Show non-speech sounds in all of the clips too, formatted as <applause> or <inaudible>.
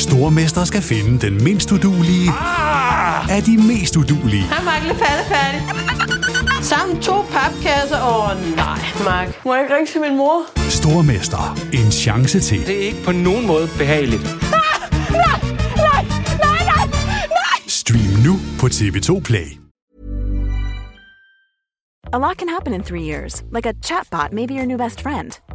Stormester skal finde den mindst udulige Ah! af de mest udulige. Hej, Mark. Lidt færdig. Sammen to papkasser. Åh, oh, nej, Mark. Må jeg ikke ringe til min mor? Stormester. En chance til. Det er ikke på nogen måde behageligt. Stream nu på TV2 Play. A lot can happen in three years, like a chatbot may be your new best friend.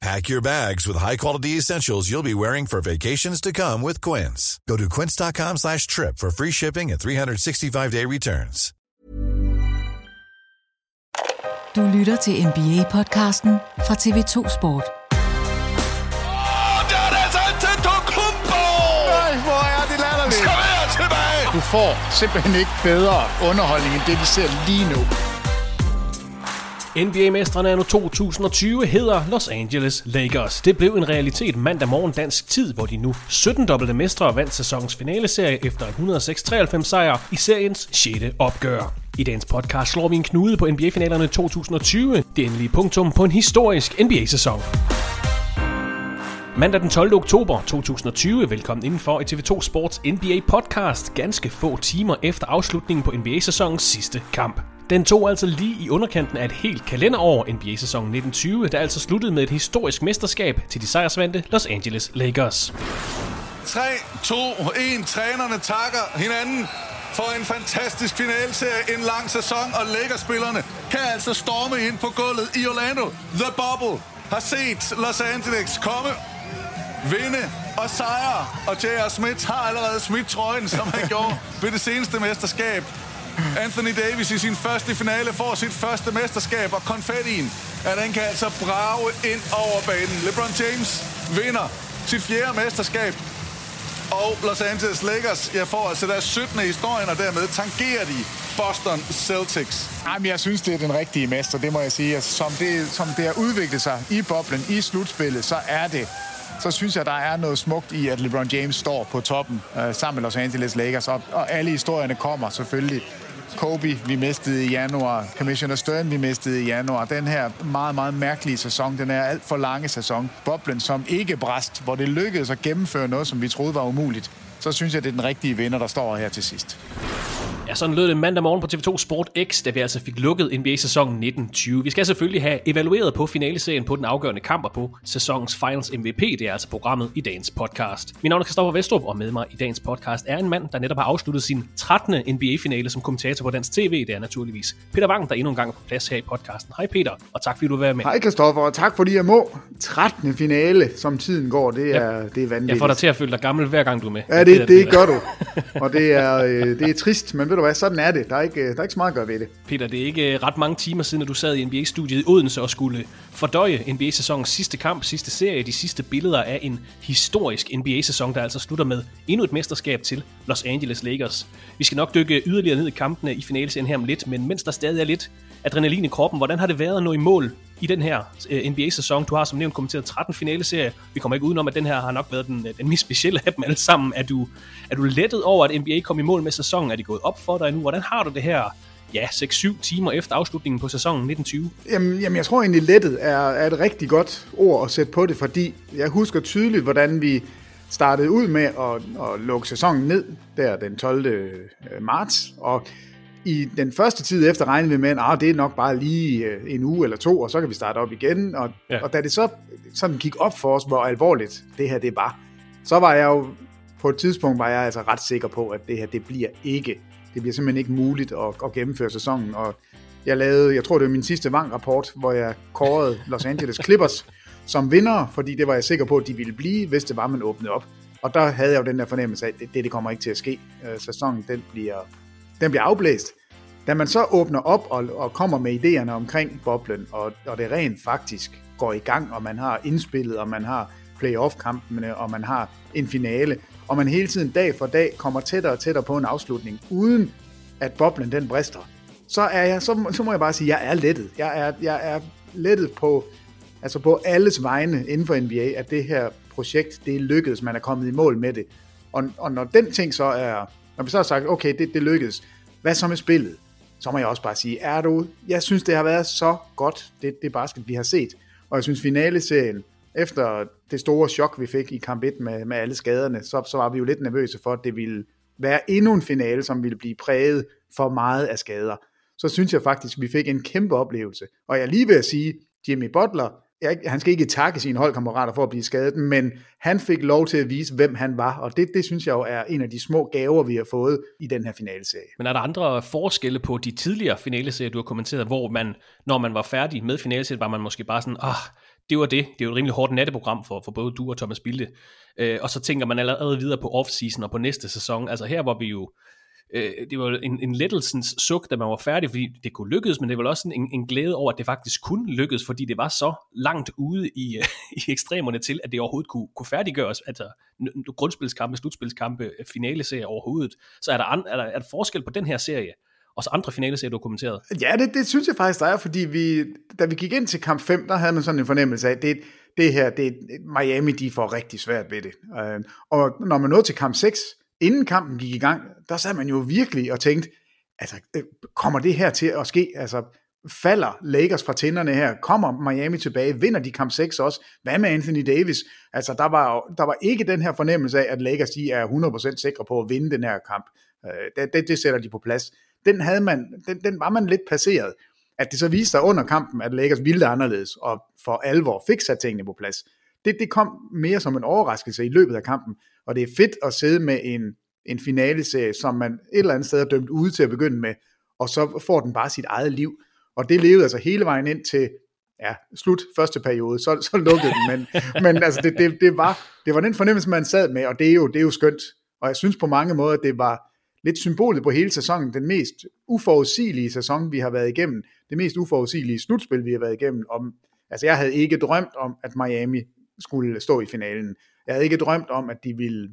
Pack your bags with high-quality essentials you'll be wearing for vacations to come with Quince. Go to quince.com slash trip for free shipping and 365-day returns. Du lytter til NBA-podcasten fra TV2 Sport. Åh, det er det altså til Tokumbo! Ej, hvor er det latterligt. Kom her tilbage! Du får simpelthen ikke bedre underholdning end det, vi ser lige nu. NBA-mestrene anno 2020 hedder Los Angeles Lakers. Det blev en realitet mandag morgen dansk tid, hvor de nu 17-dobbelte mestre vandt sæsonens finaleserie efter en 106-93 sejr i seriens 6. opgør. I dagens podcast slår vi en knude på NBA-finalerne 2020, det endelige punktum på en historisk NBA-sæson. Mandag den 12. oktober 2020, velkommen indenfor i TV2 Sports NBA podcast, ganske få timer efter afslutningen på NBA-sæsonens sidste kamp. Den tog altså lige i underkanten af et helt kalenderår NBA-sæsonen 1920, der altså sluttede med et historisk mesterskab til de sejrsvante Los Angeles Lakers. 3, 2, 1. Trænerne takker hinanden for en fantastisk finalserie, en lang sæson, og Lakers-spillerne kan altså storme ind på gulvet i Orlando. The Bubble har set Los Angeles komme, vinde og sejre, og J.R. Smith har allerede smidt trøjen, som han gjorde ved det seneste mesterskab. Anthony Davis i sin første finale får sit første mesterskab, og konfettien, at den kan altså brage ind over banen. LeBron James vinder sit fjerde mesterskab, og Los Angeles Lakers jeg får altså deres 17. i historien, og dermed tangerer de Boston Celtics. Jamen, jeg synes, det er den rigtige mester, det må jeg sige. Altså, som, det, som det har udviklet sig i boblen, i slutspillet, så er det så synes jeg, der er noget smukt i, at LeBron James står på toppen øh, sammen med Los Angeles Lakers, og, og alle historierne kommer selvfølgelig. Kobe, vi mistede i januar. Commissioner Stern, vi mistede i januar. Den her meget, meget mærkelige sæson, den er alt for lange sæson. Boblen som ikke bræst, hvor det lykkedes at gennemføre noget, som vi troede var umuligt. Så synes jeg, det er den rigtige vinder, der står her til sidst. Ja, sådan lød det mandag morgen på TV2 Sport X, da vi altså fik lukket NBA-sæsonen 1920. Vi skal selvfølgelig have evalueret på finaleserien på den afgørende kamp og på sæsonens Finals MVP. Det er altså programmet i dagens podcast. Mit navn er Kristoffer Vestrup, og med mig i dagens podcast er en mand, der netop har afsluttet sin 13. NBA-finale som kommentator på Dansk TV. Det er naturligvis Peter Wang, der endnu en gang er på plads her i podcasten. Hej Peter, og tak fordi du vil være med. Hej Kristoffer, og tak fordi jeg må. 13. finale, som tiden går, det er, ja, det er vanvittigt. Jeg får dig til at føle dig gammel hver gang du er med. Ja, det, det, det gør du. Og det er, øh, det er trist, men ved du hvad, sådan er det. Der er, ikke, der er ikke så meget at gøre ved det. Peter, det er ikke ret mange timer siden, at du sad i NBA-studiet i Odense og skulle fordøje NBA-sæsonens sidste kamp, sidste serie, de sidste billeder af en historisk NBA-sæson, der altså slutter med endnu et mesterskab til Los Angeles Lakers. Vi skal nok dykke yderligere ned i kampene i finaleserien her om lidt, men mens der stadig er lidt adrenalin i kroppen, hvordan har det været at nå i mål i den her øh, NBA-sæson? Du har som nævnt kommenteret 13 finaleserier. Vi kommer ikke udenom, at den her har nok været den, øh, den mest specielle af dem alle sammen. Er du, er du lettet over, at NBA kom i mål med sæsonen? Er det gået op for dig nu? Hvordan har du det her ja, 6-7 timer efter afslutningen på sæsonen 1920? Jamen, jamen jeg tror egentlig, lettet er, er et rigtig godt ord at sætte på det, fordi jeg husker tydeligt, hvordan vi startede ud med at, at lukke sæsonen ned der den 12. Øh, marts, og i den første tid efter regnede vi med, at ah, det er nok bare lige øh, en uge eller to, og så kan vi starte op igen. Og, ja. og da det så sådan gik op for os, hvor alvorligt det her det var, så var jeg jo på et tidspunkt var jeg altså ret sikker på, at det her det bliver ikke, det bliver simpelthen ikke muligt at, at gennemføre sæsonen. Og jeg lavede, jeg tror det var min sidste Vang-rapport, hvor jeg kårede Los Angeles Clippers <laughs> som vinder, fordi det var jeg sikker på, at de ville blive, hvis det var, man åbnede op. Og der havde jeg jo den der fornemmelse af, at det, det kommer ikke til at ske. Øh, sæsonen den bliver, den bliver afblæst. Da man så åbner op og, og kommer med idéerne omkring boblen, og, og det rent faktisk går i gang, og man har indspillet, og man har playoff-kampene, og man har en finale, og man hele tiden dag for dag kommer tættere og tættere på en afslutning, uden at boblen den brister, så er jeg, så, så må jeg bare sige, at jeg er lettet. Jeg er, jeg er lettet på, altså på alles vegne inden for NBA, at det her projekt, det er lykkedes, man er kommet i mål med det. Og, og når den ting så er, når vi så har sagt, okay, det, det lykkedes, hvad så med spillet? Så må jeg også bare sige, er du, jeg synes, det har været så godt, det, det basket, vi har set. Og jeg synes, finaleserien, efter det store chok, vi fik i kamp 1 med, med alle skaderne, så, så var vi jo lidt nervøse for, at det ville være endnu en finale, som ville blive præget for meget af skader. Så synes jeg faktisk, at vi fik en kæmpe oplevelse. Og jeg lige ved at sige, Jimmy Butler, jeg, han skal ikke takke sine holdkammerater for at blive skadet, men han fik lov til at vise, hvem han var, og det, det synes jeg jo er en af de små gaver, vi har fået i den her finaleserie. Men er der andre forskelle på de tidligere finaleserier, du har kommenteret, hvor man, når man var færdig med finaleserien, var man måske bare sådan, ah, det var det. Det er jo et rimelig hårdt natteprogram for, for både du og Thomas Bilde. Øh, og så tænker man allerede videre på off-season og på næste sæson. Altså her, hvor vi jo øh, det var en, en lettelsens suk, da man var færdig, fordi det kunne lykkes, men det var også en, en glæde over, at det faktisk kunne lykkes, fordi det var så langt ude i, øh, <laughs> i ekstremerne til, at det overhovedet kunne, kunne færdiggøres. Altså grundspilskampe, slutspilskampe, øh, finaleserie overhovedet. Så er der, an, er, der, er der forskel på den her serie, og så andre finaleserier, du har kommenteret? Ja, det, det synes jeg faktisk, der er, fordi vi, da vi gik ind til kamp 5, der havde man sådan en fornemmelse af, at det, det her, det, Miami, de får rigtig svært ved det. Øh, og når man nåede til kamp 6, inden kampen gik i gang, der sad man jo virkelig og tænkte, altså, øh, kommer det her til at ske? Altså, falder Lakers fra tænderne her? Kommer Miami tilbage? Vinder de kamp 6 også? Hvad med Anthony Davis? Altså, der var, der var ikke den her fornemmelse af, at Lakers de er 100% sikre på at vinde den her kamp. Øh, det, det, det sætter de på plads. Den, havde man, den, den var man lidt passeret. At det så viste sig under kampen, at Lakers ville anderledes, og for alvor fik sat tingene på plads. Det, det kom mere som en overraskelse i løbet af kampen, og det er fedt at sidde med en, en finaleserie, som man et eller andet sted er dømt ude til at begynde med, og så får den bare sit eget liv. Og det levede altså hele vejen ind til ja, slut første periode, så, så lukkede den, men, <laughs> men altså det, det, det, var, det var den fornemmelse, man sad med, og det er, jo, det er jo skønt. Og jeg synes på mange måder, det var lidt symbolet på hele sæsonen, den mest uforudsigelige sæson, vi har været igennem, det mest uforudsigelige slutspil, vi har været igennem. Om, altså jeg havde ikke drømt om, at Miami skulle stå i finalen. Jeg havde ikke drømt om, at de ville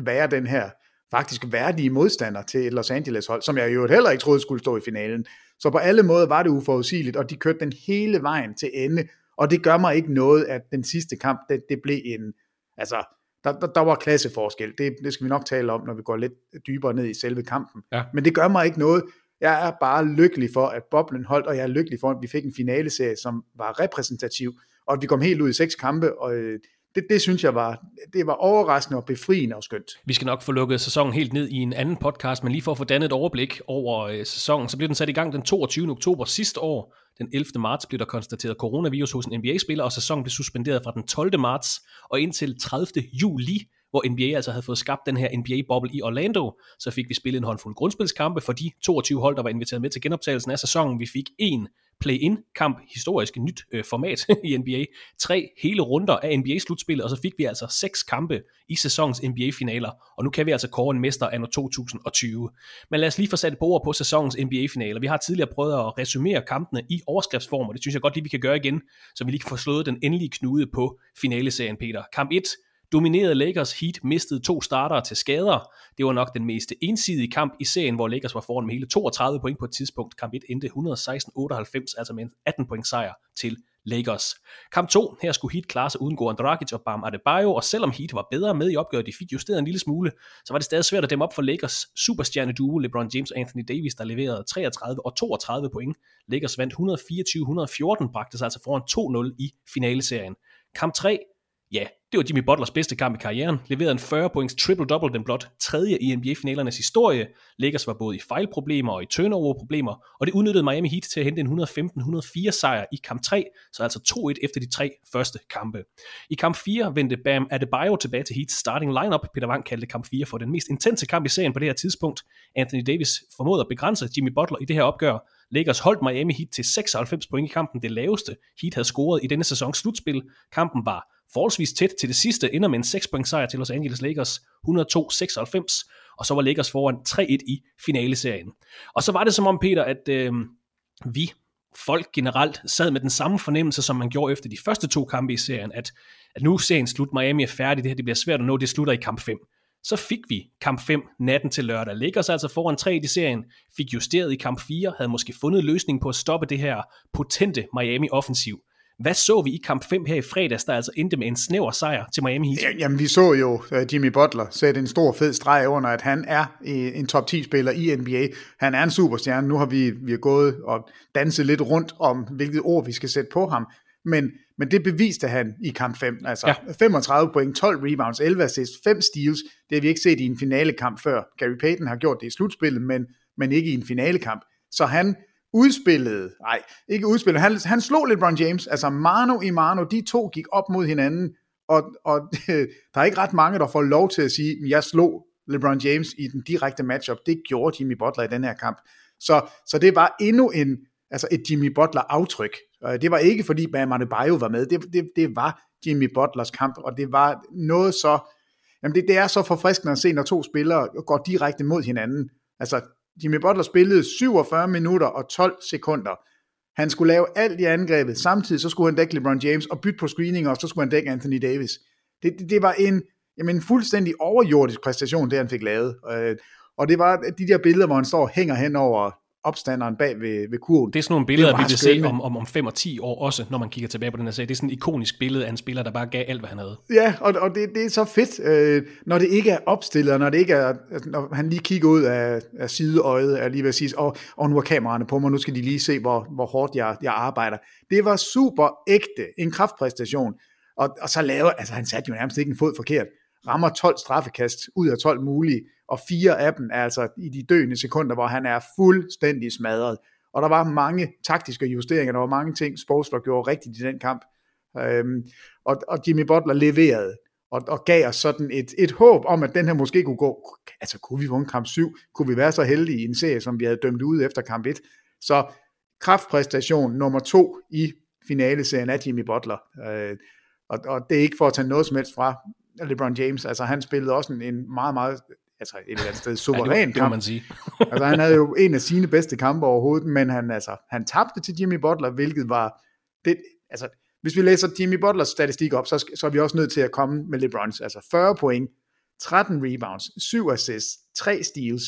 være den her faktisk værdige modstander til et Los Angeles hold, som jeg jo heller ikke troede skulle stå i finalen. Så på alle måder var det uforudsigeligt, og de kørte den hele vejen til ende, og det gør mig ikke noget, at den sidste kamp, det, det blev en, altså, der, der, der var klasseforskel. Det, det skal vi nok tale om, når vi går lidt dybere ned i selve kampen. Ja. Men det gør mig ikke noget. Jeg er bare lykkelig for, at boblen holdt, og jeg er lykkelig for, at vi fik en finaleserie, som var repræsentativ, og at vi kom helt ud i seks kampe, og øh, det, det synes jeg var, det var overraskende og befriende og skønt. Vi skal nok få lukket sæsonen helt ned i en anden podcast, men lige for at få dannet et overblik over øh, sæsonen, så blev den sat i gang den 22. oktober sidste år. Den 11. marts blev der konstateret coronavirus hos en NBA-spiller, og sæsonen blev suspenderet fra den 12. marts og indtil 30. juli hvor NBA altså havde fået skabt den her NBA-boble i Orlando. Så fik vi spillet en håndfuld grundspilskampe for de 22 hold, der var inviteret med til genoptagelsen af sæsonen. Vi fik en play-in-kamp, historisk nyt øh, format <laughs> i NBA, tre hele runder af NBA-slutspillet, og så fik vi altså seks kampe i sæsonens NBA-finaler, og nu kan vi altså kåre en mester anno 2020. Men lad os lige få sat et på ord på sæsonens NBA-finaler. Vi har tidligere prøvet at resumere kampene i overskriftsform, og det synes jeg godt lige, vi kan gøre igen, så vi lige kan få slået den endelige knude på finaleserien, Peter. Kamp 1, dominerede Lakers Heat mistede to starter til skader. Det var nok den mest ensidige kamp i serien, hvor Lakers var foran med hele 32 point på et tidspunkt. Kamp 1 endte 116-98, altså med en 18 point sejr til Lakers. Kamp 2, her skulle Heat klare sig uden Goran Dragic og Bam Adebayo, og selvom Heat var bedre med i opgøret, de fik justeret en lille smule, så var det stadig svært at dem op for Lakers superstjerne duo LeBron James og Anthony Davis, der leverede 33 og 32 point. Lakers vandt 124-114, bragte sig altså foran 2-0 i finaleserien. Kamp 3, ja, det var Jimmy Butlers bedste kamp i karrieren, leverede en 40 points triple-double, den blot tredje i NBA-finalernes historie. Lakers var både i fejlproblemer og i turnover-problemer, og det udnyttede Miami Heat til at hente en 115-104 sejr i kamp 3, så altså 2-1 efter de tre første kampe. I kamp 4 vendte Bam Adebayo tilbage til Heats starting lineup. Peter Wang kaldte kamp 4 for den mest intense kamp i serien på det her tidspunkt. Anthony Davis formåede at begrænse Jimmy Butler i det her opgør. Lakers holdt Miami Heat til 96 point i kampen, det laveste Heat havde scoret i denne sæsons slutspil. Kampen var forholdsvis tæt til det sidste, ender med en 6 point sejr til Los Angeles Lakers 102-96, og så var Lakers foran 3-1 i finaleserien. Og så var det som om, Peter, at øh, vi folk generelt sad med den samme fornemmelse, som man gjorde efter de første to kampe i serien, at, at nu serien slut, Miami er færdig, det her det bliver svært at nå, det slutter i kamp 5. Så fik vi kamp 5 natten til lørdag. Lakers altså foran 3 i serien, fik justeret i kamp 4, havde måske fundet løsning på at stoppe det her potente Miami-offensiv. Hvad så vi i kamp 5 her i fredags, der altså endte med en snæver sejr til Miami Heat? Jamen, vi så jo uh, Jimmy Butler sætte en stor fed streg under, at han er en top 10-spiller i NBA. Han er en superstjerne. Nu har vi, vi har gået og danset lidt rundt om, hvilket ord vi skal sætte på ham. Men, men det beviste han i kamp 5. Altså ja. 35 point, 12 rebounds, 11 assists, 5 steals. Det har vi ikke set i en finalekamp før. Gary Payton har gjort det i slutspillet, men, men ikke i en finalekamp. Så han udspillede, nej, ikke udspillede, han, han slog LeBron James, altså mano i mano, de to gik op mod hinanden, og, og <laughs> der er ikke ret mange, der får lov til at sige, at jeg slog LeBron James i den direkte matchup. Det gjorde Jimmy Butler i den her kamp. Så, så det var endnu en, altså et Jimmy Butler aftryk. Det var ikke fordi Bam Adebayo var med, det, det, det var Jimmy Butlers kamp, og det var noget så, jamen det, det er så forfriskende at se, når to spillere går direkte mod hinanden. Altså Jimmy Butler spillede 47 minutter og 12 sekunder. Han skulle lave alt i angrebet. Samtidig så skulle han dække LeBron James og bytte på screening, og så skulle han dække Anthony Davis. Det, det, det var en, jamen, en fuldstændig overjordisk præstation, det han fik lavet. Øh, og det var de der billeder, hvor han står og hænger hen over opstanderen bag ved, ved kurven. Det er sådan nogle billeder, vi vil se om, om, om 5 og 10 år også, når man kigger tilbage på den her sag. Det er sådan et ikonisk billede af en spiller, der bare gav alt, hvad han havde. Ja, og, og det, det er så fedt, øh, når det ikke er opstillet, når det ikke er, når han lige kigger ud af, af sideøjet, er lige ved at sige, og, og nu er kameraerne på mig, nu skal de lige se, hvor, hvor hårdt jeg, jeg arbejder. Det var super ægte, en kraftpræstation. Og, og så laver, altså han satte jo nærmest ikke en fod forkert rammer 12 straffekast ud af 12 mulige, og fire af dem er altså i de døende sekunder, hvor han er fuldstændig smadret. Og der var mange taktiske justeringer, der var mange ting, Sportsler gjorde rigtigt i den kamp. Øhm, og, og Jimmy Butler leverede, og, og gav os sådan et, et håb om, at den her måske kunne gå, altså kunne vi vunde kamp 7, kunne vi være så heldige i en serie, som vi havde dømt ud efter kamp 1. Så kraftpræstation nummer to i finaleserien af Jimmy Butler. Øh, og, og det er ikke for at tage noget som helst fra LeBron James. Altså han spillede også en, en meget, meget altså et eller andet sted suveræn ja, det, kamp. Det man sige. <laughs> altså han havde jo en af sine bedste kampe overhovedet, men han, altså, han tabte til Jimmy Butler, hvilket var, det, altså, hvis vi læser Jimmy Butlers statistik op, så, så er vi også nødt til at komme med LeBrons. Altså 40 point, 13 rebounds, 7 assists, 3 steals,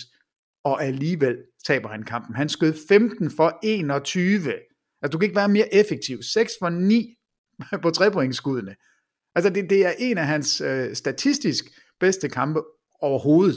og alligevel taber han kampen. Han skød 15 for 21. Altså du kan ikke være mere effektiv. 6 for 9 <laughs> på trepointsskuddene. Altså det, det er en af hans øh, statistisk bedste kampe overhovedet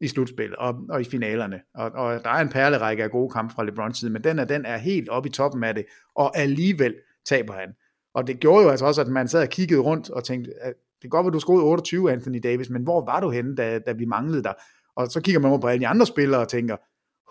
i slutspillet og, og i finalerne. Og, og der er en perlerække af gode kampe fra LeBrons side, men den er, den er helt oppe i toppen af det, og alligevel taber han. Og det gjorde jo altså også, at man sad og kiggede rundt og tænkte, at det kan godt være, du scorede 28, Anthony Davis, men hvor var du henne, da, da vi manglede dig? Og så kigger man over på alle de andre spillere og tænker,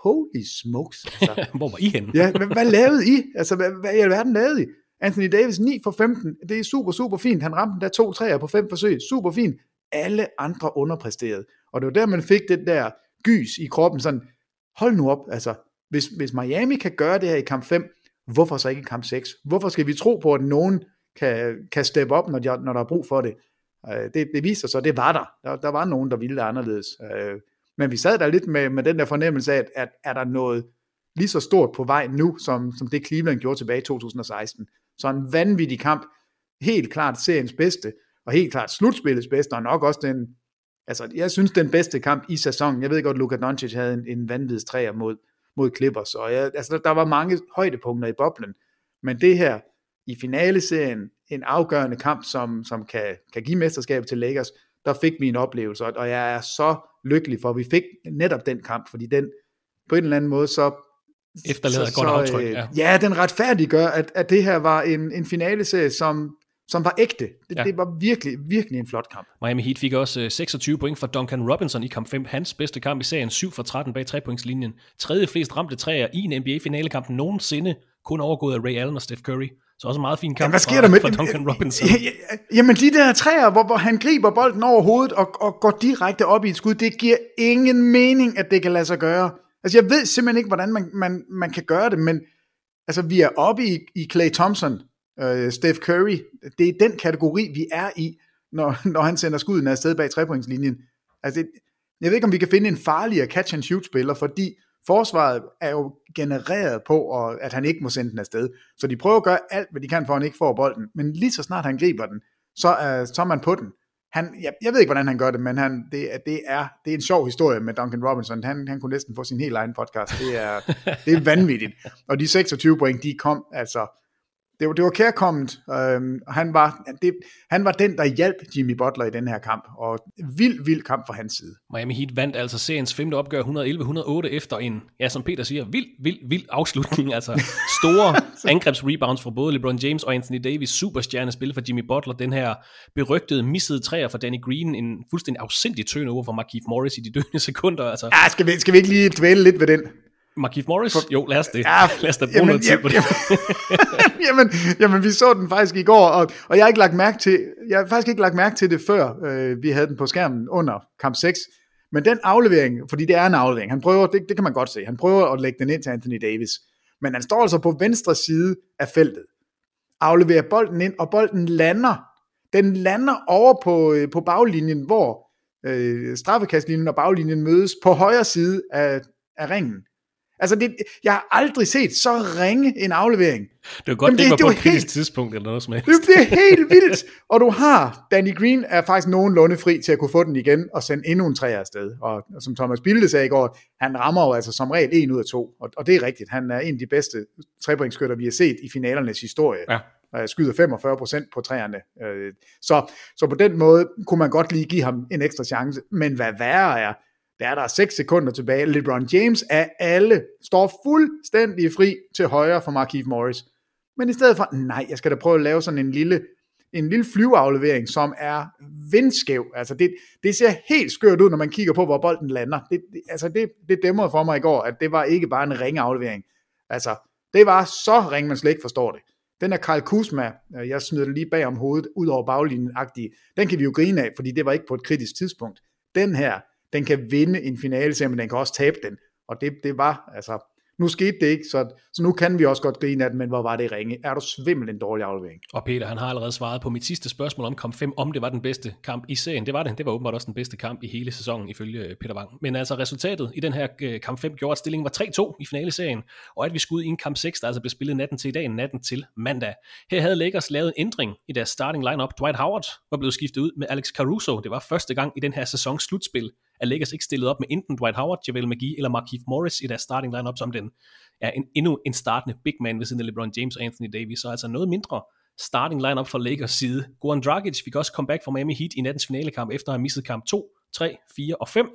holy smokes. Altså. <laughs> hvor var I henne? ja, hvad, hvad lavede I? Altså, hvad, hvad i alverden lavede I? Anthony Davis 9 for 15, det er super, super fint. Han ramte der to træer på fem forsøg, super fint. Alle andre underpræsterede. Og det var der, man fik det der gys i kroppen, sådan, hold nu op, altså, hvis, hvis Miami kan gøre det her i kamp 5, hvorfor så ikke i kamp 6? Hvorfor skal vi tro på, at nogen kan, kan steppe op, når, de, når der er brug for det? Øh, det, det viser sig, det var der. der. Der var nogen, der ville det anderledes. Øh, men vi sad der lidt med, med den der fornemmelse af, at, at er der noget lige så stort på vej nu, som, som det Cleveland gjorde tilbage i 2016. Så en vanvittig kamp. Helt klart seriens bedste, og helt klart slutspillets bedste, og nok også den, altså jeg synes den bedste kamp i sæsonen. Jeg ved godt, Luka Doncic havde en, en vanvittig træer mod, mod Clippers, og jeg, altså der, var mange højdepunkter i boblen, men det her i finaleserien, en afgørende kamp, som, som kan, kan give mesterskabet til Lakers, der fik vi en oplevelse, og jeg er så lykkelig for, at vi fik netop den kamp, fordi den på en eller anden måde, så efterlader så, godt aftryk. Øh, ja. ja, den retfærdiggør, at, at det her var en, en finaleserie, som, som var ægte. Det, Ja. ja. det var virkelig, virkelig en flot kamp. Miami Heat fik også øh, 26 point for Duncan Robinson i kamp 5. Hans bedste kamp i serien, 7 for 13 bag trepointslinjen. Tredje flest ramte træer i en NBA-finalekamp nogensinde, kun overgået af Ray Allen og Steph Curry. Så også en meget fin kamp Jamen, hvad sker for, der med for Duncan Robinson. Ja, ja, Jamen de der træer, hvor, hvor han griber bolden over hovedet og, og går direkte op i et skud, det giver ingen mening, at det kan lade sig gøre. Altså jeg ved simpelthen ikke, hvordan man, man, man kan gøre det, men altså vi er oppe i, i Clay Thompson, øh, Steph Curry. Det er den kategori, vi er i, når, <laughs> når han sender skuden afsted bag trepointslinjen. Altså det, jeg ved ikke, om vi kan finde en farligere catch and shoot spiller, fordi forsvaret er jo genereret på, at han ikke må sende den afsted. Så de prøver at gøre alt, hvad de kan, for at han ikke får bolden. Men lige så snart han griber den, så er, så er man på den. Han, jeg, jeg ved ikke, hvordan han gør det, men han, det, det, er, det er en sjov historie med Duncan Robinson. Han, han kunne næsten få sin helt egen podcast. Det er, det er vanvittigt. Og de 26 point, de kom altså... Det var, det var kærkommet, øhm, han var, det, han var den, der hjalp Jimmy Butler i den her kamp, og vild, vild kamp fra hans side. Miami Heat vandt altså seriens femte opgør 111-108 efter en, ja som Peter siger, vild, vild, vild afslutning. Altså store <laughs> angrebsrebounds fra både LeBron James og Anthony Davis, superstjerne spil for Jimmy Butler, den her berygtede missede træer for Danny Green, en fuldstændig afsindig turnover for Markieff Morris i de døende <laughs> sekunder. Altså, Ja, skal vi, skal vi ikke lige dvæle lidt ved den? Markieff Morris? Jo, lad os det. Ja, lad os da bruge jamen, noget tid på det. <laughs> jamen, jamen, vi så den faktisk i går, og, og jeg har ikke lagt mærke til, jeg har faktisk ikke lagt mærke til det før, øh, vi havde den på skærmen under kamp 6. Men den aflevering, fordi det er en aflevering, han prøver, det, det kan man godt se, han prøver at lægge den ind til Anthony Davis. Men han står altså på venstre side af feltet, afleverer bolden ind, og bolden lander. Den lander over på, øh, på baglinjen, hvor øh, straffekastlinjen og baglinjen mødes på højre side af, af ringen. Altså, det, jeg har aldrig set så ringe en aflevering. Det var godt, Jamen, det, det var det på var et helt- tidspunkt eller noget som helst. Det, det er helt vildt. Og du har, Danny Green er faktisk nogenlunde fri til at kunne få den igen og sende endnu en træer afsted. Og som Thomas Bilde sagde i går, han rammer jo altså som regel en ud af to. Og, og det er rigtigt. Han er en af de bedste trepointskytter, vi har set i finalernes historie. Ja. Og skyder 45 procent på træerne. Øh, Så, så på den måde kunne man godt lige give ham en ekstra chance. Men hvad værre er, der er der 6 sekunder tilbage. LeBron James af alle står fuldstændig fri til højre for Markieff Morris. Men i stedet for, nej, jeg skal da prøve at lave sådan en lille, en lille flyveaflevering, som er vindskæv. Altså det, det ser helt skørt ud, når man kigger på, hvor bolden lander. Det, det, altså det, det dæmrede for mig i går, at det var ikke bare en ringaflevering. Altså, det var så ring, man slet ikke forstår det. Den er Karl Kuzma, øh, jeg smider det lige bag om hovedet, ud over baglinjen -agtige. den kan vi jo grine af, fordi det var ikke på et kritisk tidspunkt. Den her, den kan vinde en finale, men den kan også tabe den. Og det, det var, altså, nu skete det ikke, så, så nu kan vi også godt grine af den, men hvor var det ringe? Er du svimmel en dårlig aflevering? Og Peter, han har allerede svaret på mit sidste spørgsmål om kamp 5, om det var den bedste kamp i serien. Det var det. Det var åbenbart også den bedste kamp i hele sæsonen, ifølge øh, Peter Wang. Men altså resultatet i den her øh, kamp 5 gjorde, at stillingen var 3-2 i finaleserien, og at vi skulle ud i en kamp 6, der altså blev spillet natten til i dag, natten til mandag. Her havde Lakers lavet en ændring i deres starting lineup. Dwight Howard var blevet skiftet ud med Alex Caruso. Det var første gang i den her sæsons slutspil, er Lakers ikke stillet op med enten Dwight Howard, JaVale McGee eller Markieff Morris i deres starting lineup som den er en, endnu en startende big man ved siden af LeBron James og Anthony Davis, så altså noget mindre starting lineup fra Lakers side. Goran Dragic fik også comeback fra Miami Heat i nattens finalekamp, efter at have misset kamp 2, 3, 4 og 5.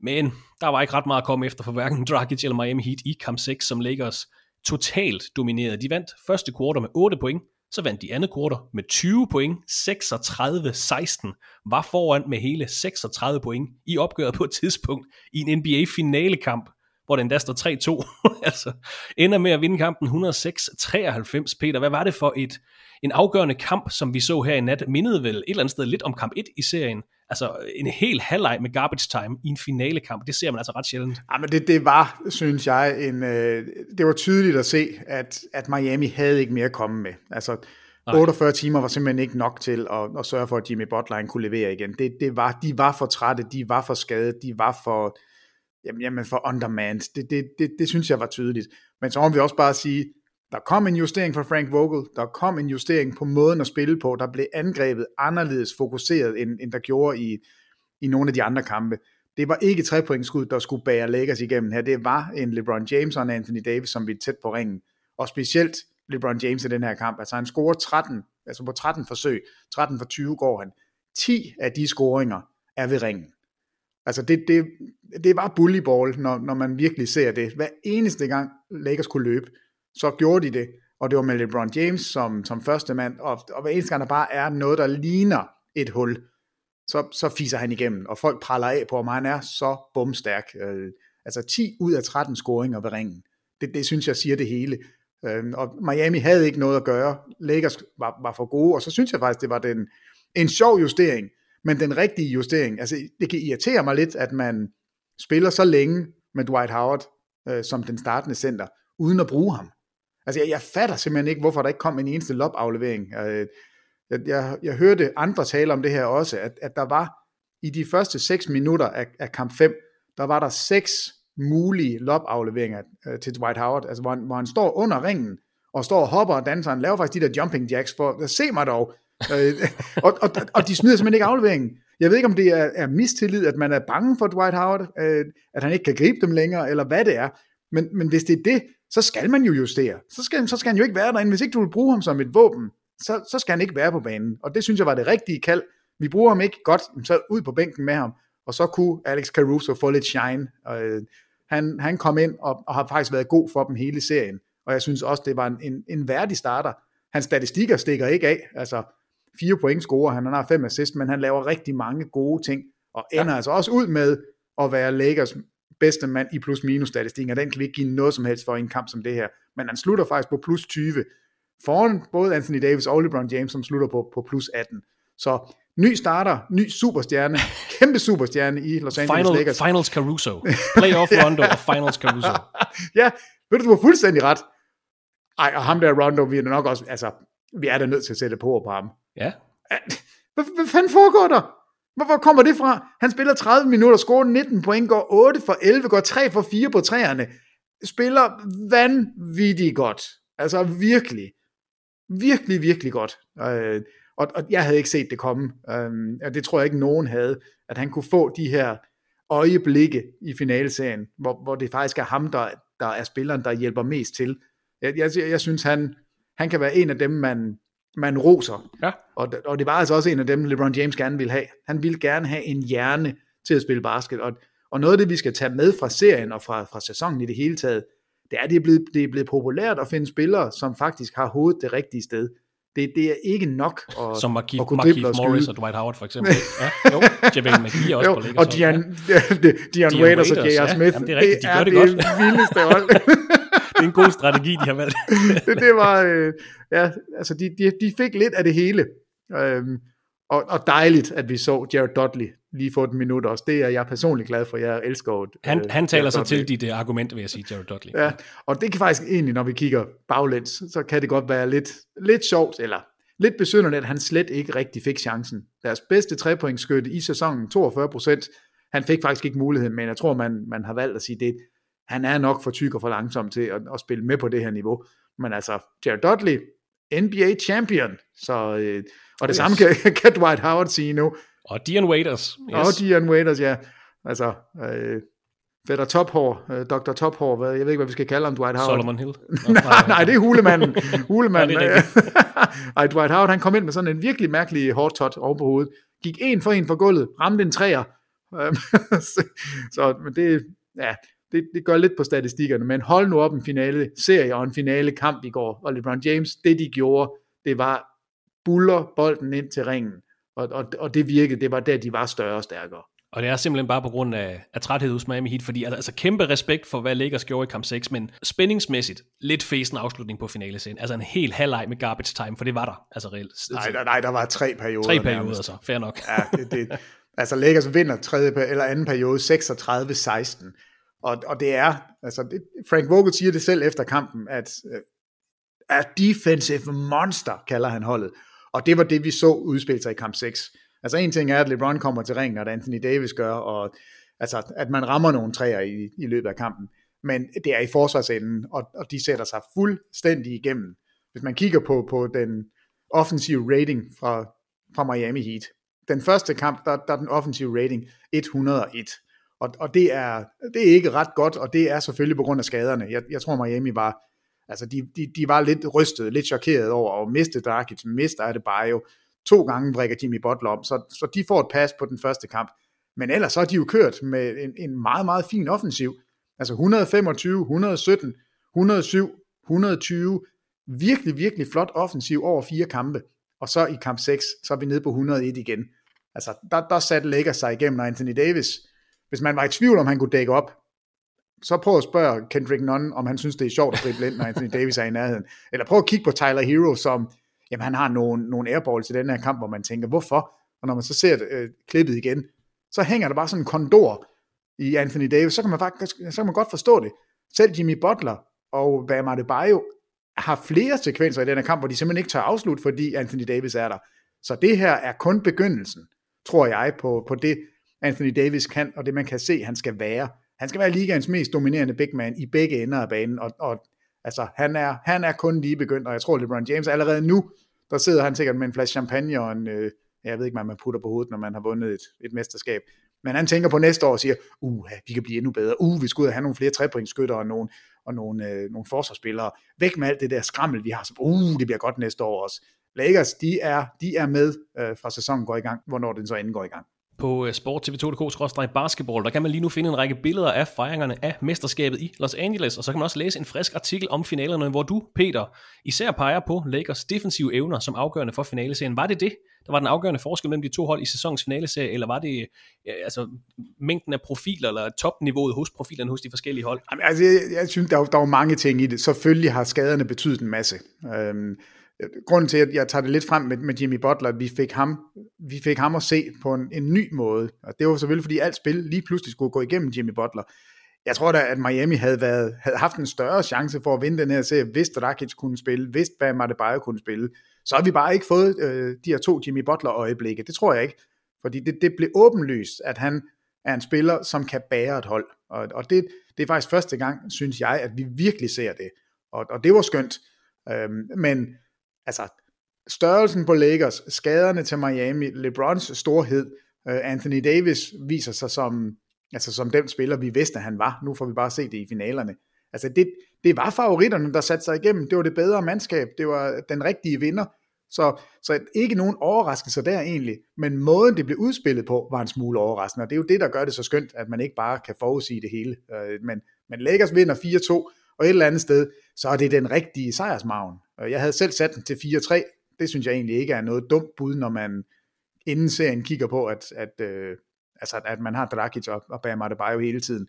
Men der var ikke ret meget at komme efter for hverken Dragic eller Miami Heat i kamp 6, som Lakers totalt dominerede. De vandt første kvartal med 8 point, så vandt de andet kvartal med 20 point, 36-16, var foran med hele 36 point i opgøret på et tidspunkt i en NBA-finalekamp, hvor den der står 3-2, <laughs> altså ender med at vinde kampen 106-93. Peter, hvad var det for et en afgørende kamp, som vi så her i nat, mindede vel et eller andet sted lidt om kamp 1 i serien. Altså en hel halvleg med garbage time i en finalekamp, det ser man altså ret sjældent. Ja, men det, det var, synes jeg, en, øh, det var tydeligt at se, at, at Miami havde ikke mere at komme med. Altså, Nej. 48 timer var simpelthen ikke nok til at, at sørge for, at Jimmy Butler kunne levere igen. Det, det var, de var for trætte, de var for skadede, de var for, jamen, jamen for undermanned. Det, det, det, det synes jeg var tydeligt. Men så må vi også bare sige, der kom en justering fra Frank Vogel, der kom en justering på måden at spille på, der blev angrebet anderledes fokuseret, end, end der gjorde i, i nogle af de andre kampe. Det var ikke trepointskud, der skulle bære Lakers igennem her. Det var en LeBron James og en Anthony Davis, som vi tæt på ringen. Og specielt LeBron James i den her kamp. Altså han scorer 13, altså på 13 forsøg, 13 for 20 går han. 10 af de scoringer er ved ringen. Altså det, det, det var bullyball, når, når man virkelig ser det. Hver eneste gang Lakers kunne løbe, så gjorde de det. og det var med LeBron James som, som første mand, og, og hver eneste gang der bare er noget, der ligner et hul, så, så fiser han igennem, og folk praller af på, om han er så bumstærk. Øh, altså 10 ud af 13 scoringer ved ringen. Det, det synes jeg siger det hele. Øh, og Miami havde ikke noget at gøre. Lakers var, var for gode, og så synes jeg faktisk, det var den, en sjov justering, men den rigtige justering. Altså, det kan irritere mig lidt, at man spiller så længe med Dwight Howard øh, som den startende center, uden at bruge ham. Altså, jeg, jeg fatter simpelthen ikke, hvorfor der ikke kom en eneste lobaflevering. Øh, jeg, jeg, jeg hørte andre tale om det her også, at, at der var i de første 6 minutter af, af kamp 5, der var der seks mulige lobafleveringer øh, til Dwight Howard, altså hvor han, hvor han står under ringen, og står og hopper og danser, han laver faktisk de der jumping jacks for, se mig dog, øh, <laughs> og, og, og de smider simpelthen ikke afleveringen. Jeg ved ikke, om det er, er mistillid, at man er bange for Dwight Howard, øh, at han ikke kan gribe dem længere, eller hvad det er, men, men hvis det er det, så skal man jo justere. Så skal, så skal han jo ikke være derinde. Hvis ikke du vil bruge ham som et våben, så, så skal han ikke være på banen. Og det synes jeg var det rigtige kald. Vi bruger ham ikke godt, så ud på bænken med ham. Og så kunne Alex Caruso få lidt shine. Og, øh, han, han kom ind og, og har faktisk været god for dem hele serien. Og jeg synes også, det var en, en, en værdig starter. Hans statistikker stikker ikke af. Altså, fire point scorer, han har fem assist, men han laver rigtig mange gode ting, og ender ja. altså også ud med at være Lakers bedste mand i plus-minus statistikken, og den kan vi ikke give noget som helst for i en kamp som det her. Men han slutter faktisk på plus 20, foran både Anthony Davis og LeBron James, som slutter på, på plus 18. Så ny starter, ny superstjerne, <laughs> kæmpe superstjerne i Los Angeles Final, Lakers. Finals Caruso. <laughs> Playoff Rondo og Finals Caruso. <laughs> ja, ved du, du har fuldstændig ret. Ej, og ham der Rondo, vi er nok også, altså, vi er da nødt til at sætte på på ham. Ja. Hvad, hvad fanden foregår der? Hvor kommer det fra? Han spiller 30 minutter, scorer 19 point, går 8 for 11, går 3 for 4 på træerne. Spiller vanvittigt godt. Altså virkelig. Virkelig, virkelig godt. Øh, og, og jeg havde ikke set det komme. Øh, og det tror jeg ikke nogen havde. At han kunne få de her øjeblikke i finalserien, hvor, hvor det faktisk er ham, der, der er spilleren, der hjælper mest til. Jeg, jeg, jeg synes, han, han kan være en af dem, man, man roser. Ja. Og, og det var altså også en af dem, LeBron James gerne ville have. Han ville gerne have en hjerne til at spille basket. Og, og noget af det, vi skal tage med fra serien og fra, fra sæsonen i det hele taget, det er, at det er, blevet, det er blevet populært at finde spillere, som faktisk har hovedet det rigtige sted. Det, det er ikke nok at, Som Markeith, at kunne drible og skyde. Morris og Dwight Howard for eksempel. ja, jo, JaVale McGee også Jo, på Lakers. og Dion, ja. <laughs> Dion, Dion Waiters og J.R. ja. Smith, Jamen, det er rigtigt, de gør det det godt. vildeste hold. <laughs> Det er en god strategi, de har valgt. <laughs> det, det var, øh, ja, altså de, de, de fik lidt af det hele. Øhm, og, og dejligt, at vi så Jared Dudley lige få et minut også. Det er jeg personligt glad for. Jeg elsker jo, Han, øh, han taler sig til dit uh, argument, vil jeg sige, Jared Dudley. Ja, og det kan faktisk egentlig, når vi kigger baglæns, så kan det godt være lidt, lidt sjovt, eller lidt besynderligt, at han slet ikke rigtig fik chancen. Deres bedste trepointsskytte i sæsonen, 42 procent, han fik faktisk ikke muligheden, men jeg tror, man, man har valgt at sige det. Han er nok for tyk og for langsom til at, at spille med på det her niveau. Men altså, Jared Dudley, NBA champion, så, øh, og det Yes. samme kan, <laughs> kan Dwight Howard sige nu. Og Dion Waiters. Yes. Og Dion Waiters, ja. Altså, øh, Fætter Tophår, øh, Dr. Tophår, hvad, jeg ved ikke, hvad vi skal kalde ham, Dwight Howard. Solomon Hill. <laughs> nej, nej, det er hulemanden. <laughs> hulemanden. Er Ej, Dwight Howard, han kom ind med sådan en virkelig mærkelig hårdtot over på hovedet. Gik en for en for gulvet, ramte en træer. Øhm, så men det, ja, det, det gør lidt på statistikkerne, men hold nu op en finale serie og en finale kamp i går. Og LeBron James, det de gjorde, det var buller bolden ind til ringen. Og, og, og det virkede, det var der, de var større og stærkere. Og det er simpelthen bare på grund af, af træthed hos Miami Heat, fordi altså kæmpe respekt for, hvad Lakers gjorde i kamp 6, men spændingsmæssigt lidt fæsen afslutning på finalescenen. Altså en helt halvleg med garbage time, for det var der, altså reelt. Nej, nej, nej der var tre perioder. Tre perioder, nærmest. så fair nok. Ja, det, det, altså Lakers vinder tredje eller anden periode 36-16. Og, og det er, altså det, Frank Vogel siger det selv efter kampen, at øh, er defensive monster, kalder han holdet. Og det var det, vi så udspille sig i kamp 6. Altså en ting er, at LeBron kommer til ringen, og at Anthony Davis gør, og altså, at man rammer nogle træer i, i løbet af kampen. Men det er i forsvarsenden, og, og de sætter sig fuldstændig igennem. Hvis man kigger på, på den offensive rating fra, fra Miami Heat, den første kamp, der, der er den offensive rating 101. Og, og det, er, det er ikke ret godt, og det er selvfølgelig på grund af skaderne. Jeg, jeg tror, Miami var, altså de, de, de var lidt rystet, lidt chokeret over at miste Dragic, miste Adebayo, to gange brækker Jimmy Butler om, så, så de får et pas på den første kamp. Men ellers så har de jo kørt med en, en meget, meget fin offensiv. Altså 125, 117, 107, 120, virkelig, virkelig flot offensiv over fire kampe, og så i kamp 6, så er vi nede på 101 igen. Altså, der, der satte Lakers sig igennem, når Anthony Davis, hvis man var i tvivl om, han kunne dække op, så prøv at spørge Kendrick Nunn, om han synes, det er sjovt at drible ind, når Anthony Davis er i nærheden. Eller prøv at kigge på Tyler Hero, som jamen, han har nogle, nogle airballs i den her kamp, hvor man tænker, hvorfor? Og når man så ser øh, klippet igen, så hænger der bare sådan en kondor i Anthony Davis, så kan man faktisk så kan man godt forstå det. Selv Jimmy Butler og Bam Adebayo har flere sekvenser i den her kamp, hvor de simpelthen ikke tør afslutte, fordi Anthony Davis er der. Så det her er kun begyndelsen, tror jeg, på, på det Anthony Davis kan, og det man kan se, han skal være. Han skal være ligaens mest dominerende big man i begge ender af banen, og, og altså, han, er, han er kun lige begyndt, og jeg tror, LeBron James allerede nu, der sidder han sikkert med en flaske champagne og en, øh, jeg ved ikke, hvad man putter på hovedet, når man har vundet et, et mesterskab. Men han tænker på næste år og siger, uh, vi kan blive endnu bedre, uh, vi skal ud og have nogle flere trepointskytter og nogle, og nogle, øh, nogle forsvarsspillere. Væk med alt det der skrammel, vi har, så uh, det bliver godt næste år også. Lakers, de er, de er med øh, fra sæsonen går i gang, hvornår den så inden går i gang. På øh, Sport TV2.dk basketball, der kan man lige nu finde en række billeder af fejringerne af mesterskabet i Los Angeles, og så kan man også læse en frisk artikel om finalerne, hvor du, Peter, især peger på Lakers defensive evner som afgørende for finaleserien. Var det det, der var den afgørende forskel mellem de to hold i sæsonens finaleserie, eller var det altså, mængden af profiler, eller topniveauet hos profilerne hos de forskellige hold? Jamen, altså, jeg, jeg synes, der var, der var mange ting i det. Selvfølgelig har skaderne betydet en masse. Øhm, grunden til, at jeg tager det lidt frem med, med Jimmy Butler, at vi fik ham, vi fik ham at se på en, en ny måde. Og det var selvfølgelig, fordi alt spil lige pludselig skulle gå igennem Jimmy Butler. Jeg tror da, at Miami havde, været, havde haft en større chance for at vinde den her serie, hvis Dragic kunne spille, hvis Bam Adebayo kunne spille. Så har vi bare ikke fået øh, de her to Jimmy Butler-øjeblikke. Det tror jeg ikke. Fordi det, det blev åbenlyst, at han er en spiller, som kan bære et hold. Og, og det, det er faktisk første gang, synes jeg, at vi virkelig ser det. Og, og det var skønt. Øhm, men altså, størrelsen på Lakers, skaderne til Miami, LeBrons storhed, øh, Anthony Davis viser sig som, altså som den spiller, vi vidste, han var. Nu får vi bare se det i finalerne. Altså det, det var favoritterne, der satte sig igennem. Det var det bedre mandskab. Det var den rigtige vinder. Så, så ikke nogen overraskelse der egentlig, men måden det blev udspillet på, var en smule overraskende, og det er jo det, der gør det så skønt, at man ikke bare kan forudsige det hele. Øh, men, men Lakers vinder 4-2, og et eller andet sted, så er det den rigtige sejrsmagen. Øh, jeg havde selv sat den til 4-3. Det synes jeg egentlig ikke er noget dumt bud, når man inden serien kigger på, at, at, øh, altså, at man har Dragic og, og Bam Adebayo hele tiden.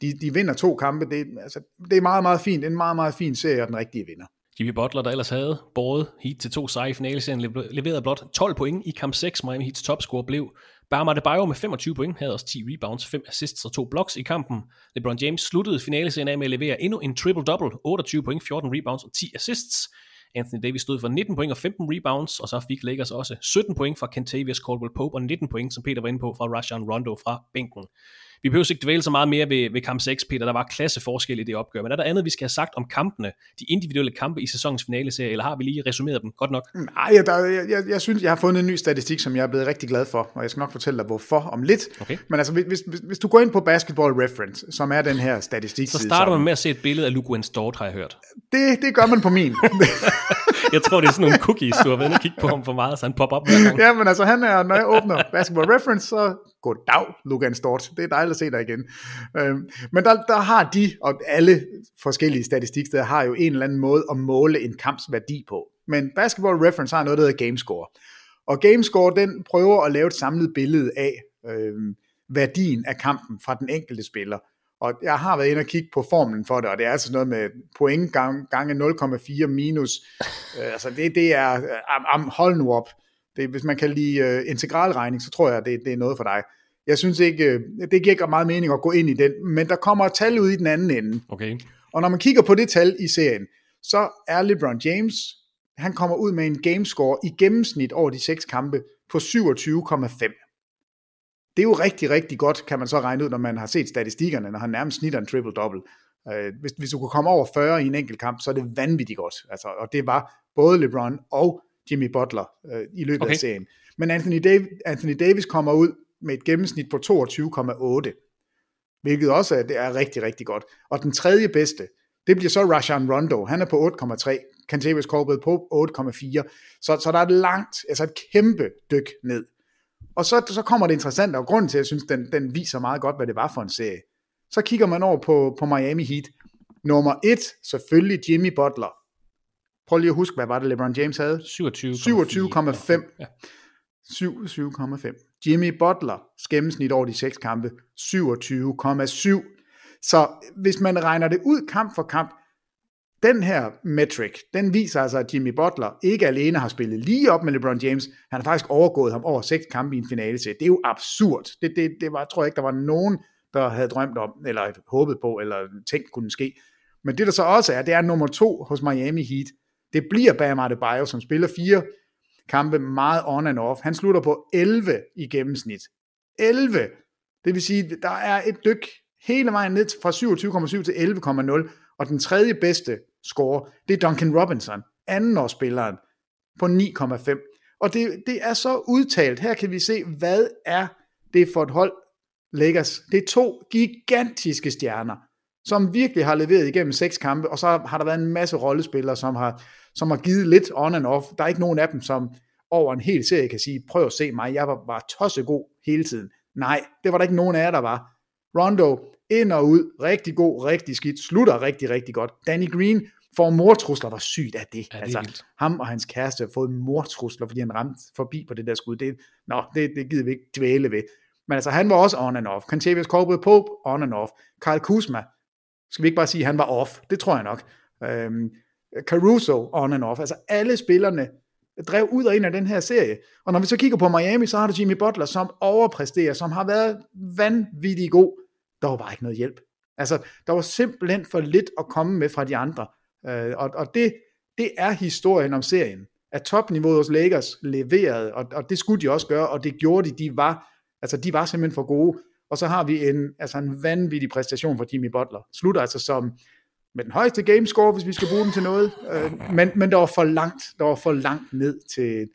De, de vinder to kampe. Det, altså, det er meget, meget fint. En meget, meget fin serie, og den rigtige vinder. Jimmy Butler, der ellers havde båret Heat til to sejre i finaleserien, leverede blot 12 point i kamp 6. Miami Heats topscore blev Bam Adebayo med 25 point, havde også 10 rebounds, 5 assists og 2 blocks i kampen. LeBron James sluttede finaleserien af med at levere endnu en triple-double, 28 point, 14 rebounds og 10 assists. Anthony Davis stod for 19 point og 15 rebounds, og så fik Lakers også 17 point fra Kentavious Caldwell Pope og 19 point, som Peter var inde på, fra Rajon Rondo fra bænken. Vi behøver ikke dvæle så meget mere ved, ved kamp 6, Peter. Der var klasseforskel i det opgør. Men er der andet, vi skal have sagt om kampene, de individuelle kampe i sæsonens finale serie, eller har vi lige resumeret dem godt nok? Nej, der, jeg, jeg, jeg synes, jeg har fundet en ny statistik, som jeg er blevet rigtig glad for, og jeg skal nok fortælle dig, hvorfor om lidt. Okay. Men altså, hvis, hvis, hvis du går ind på Basketball Reference, som er den her statistik Så starter man med at se et billede af Luke Stort, har jeg hørt. Det, det gør man på min. <laughs> jeg tror, det er sådan nogle cookies, du har været og kigge på ham for meget, så han popper op hver gang. Ja, men altså, han er, når jeg åbner Basketball Reference, så goddag, Lugan Stort. Det er dejligt at se dig igen. Øhm, men der, der har de, og alle forskellige statistiksteder, har jo en eller anden måde at måle en kamps værdi på. Men Basketball Reference har noget, der hedder Gamescore. Og Gamescore, den prøver at lave et samlet billede af øhm, værdien af kampen fra den enkelte spiller. Og jeg har været inde og kigge på formlen for det, og det er altså noget med point gange 0,4 minus. Øh, altså det, det er, um, hold nu op. Det, hvis man kan lide uh, integralregning, så tror jeg, det, det er noget for dig. Jeg synes ikke, uh, det giver ikke meget mening at gå ind i den, men der kommer et tal ud i den anden ende. Okay. Og når man kigger på det tal i serien, så er LeBron James, han kommer ud med en gamescore i gennemsnit over de seks kampe på 27,5 det er jo rigtig, rigtig godt, kan man så regne ud, når man har set statistikkerne, når han nærmest snitter en triple-double. Øh, hvis, hvis du kunne komme over 40 i en enkelt kamp, så er det vanvittigt godt. Altså, og det var både LeBron og Jimmy Butler øh, i løbet okay. af serien. Men Anthony, Dav- Anthony Davis kommer ud med et gennemsnit på 22,8, hvilket også er, det er rigtig, rigtig godt. Og den tredje bedste, det bliver så Rajon Rondo. Han er på 8,3. Cantavius Corbett på 8,4. Så, så der er et langt, altså et kæmpe dyk ned. Og så, så kommer det interessant, og grunden til, at jeg synes, den, den viser meget godt, hvad det var for en serie. Så kigger man over på, på Miami Heat. Nummer et, selvfølgelig Jimmy Butler. Prøv lige at huske, hvad var det, LeBron James havde? 27. 27,5. Ja. 27,5. Jimmy Butlers gennemsnit over de seks kampe, 27,7. Så hvis man regner det ud kamp for kamp, den her metric, den viser altså, at Jimmy Butler ikke alene har spillet lige op med LeBron James, han har faktisk overgået ham over seks kampe i en finale til. Det er jo absurd. Det, det, det var, tror jeg ikke, der var nogen, der havde drømt om, eller håbet på, eller tænkt kunne ske. Men det der så også er, det er nummer to hos Miami Heat. Det bliver Bam Adebayo, som spiller fire kampe meget on and off. Han slutter på 11 i gennemsnit. 11! Det vil sige, der er et dyk hele vejen ned fra 27,7 til 11,0, og den tredje bedste score, det er Duncan Robinson, andenårsspilleren, på 9,5. Og det, det er så udtalt. Her kan vi se, hvad er det for et hold, Lakers. Det er to gigantiske stjerner, som virkelig har leveret igennem seks kampe, og så har der været en masse rollespillere, som har, som har givet lidt on and off. Der er ikke nogen af dem, som over en hel serie kan sige, prøv at se mig, jeg var, var tossegod hele tiden. Nej, det var der ikke nogen af jer, der var. Rondo, ind og ud, rigtig god, rigtig skidt, slutter rigtig, rigtig godt. Danny Green får mortrusler, var sygt af det. Ja, det er altså, vildt. ham og hans kæreste har fået mortrusler, fordi han ramte forbi på det der skud. Det, nå, det, det gider vi ikke dvæle ved. Men altså, han var også on and off. Contavious Caldwell Pope, on and off. Kyle Kuzma, skal vi ikke bare sige, at han var off? Det tror jeg nok. Øhm, Caruso, on and off. Altså, alle spillerne drev ud og ind af den her serie. Og når vi så kigger på Miami, så har du Jimmy Butler, som overpræsterer, som har været vanvittig god. Der var bare ikke noget hjælp. Altså, der var simpelthen for lidt at komme med fra de andre. Øh, og og det, det er historien om serien. At topniveauet hos Lakers leverede, og, og det skulle de også gøre, og det gjorde de. De var, altså, de var simpelthen for gode. Og så har vi en, altså en vanvittig præstation for Jimmy Butler. Slutter altså som med den højeste gamescore, hvis vi skal bruge den til noget. Øh, men, men der var for langt, der var for langt ned til,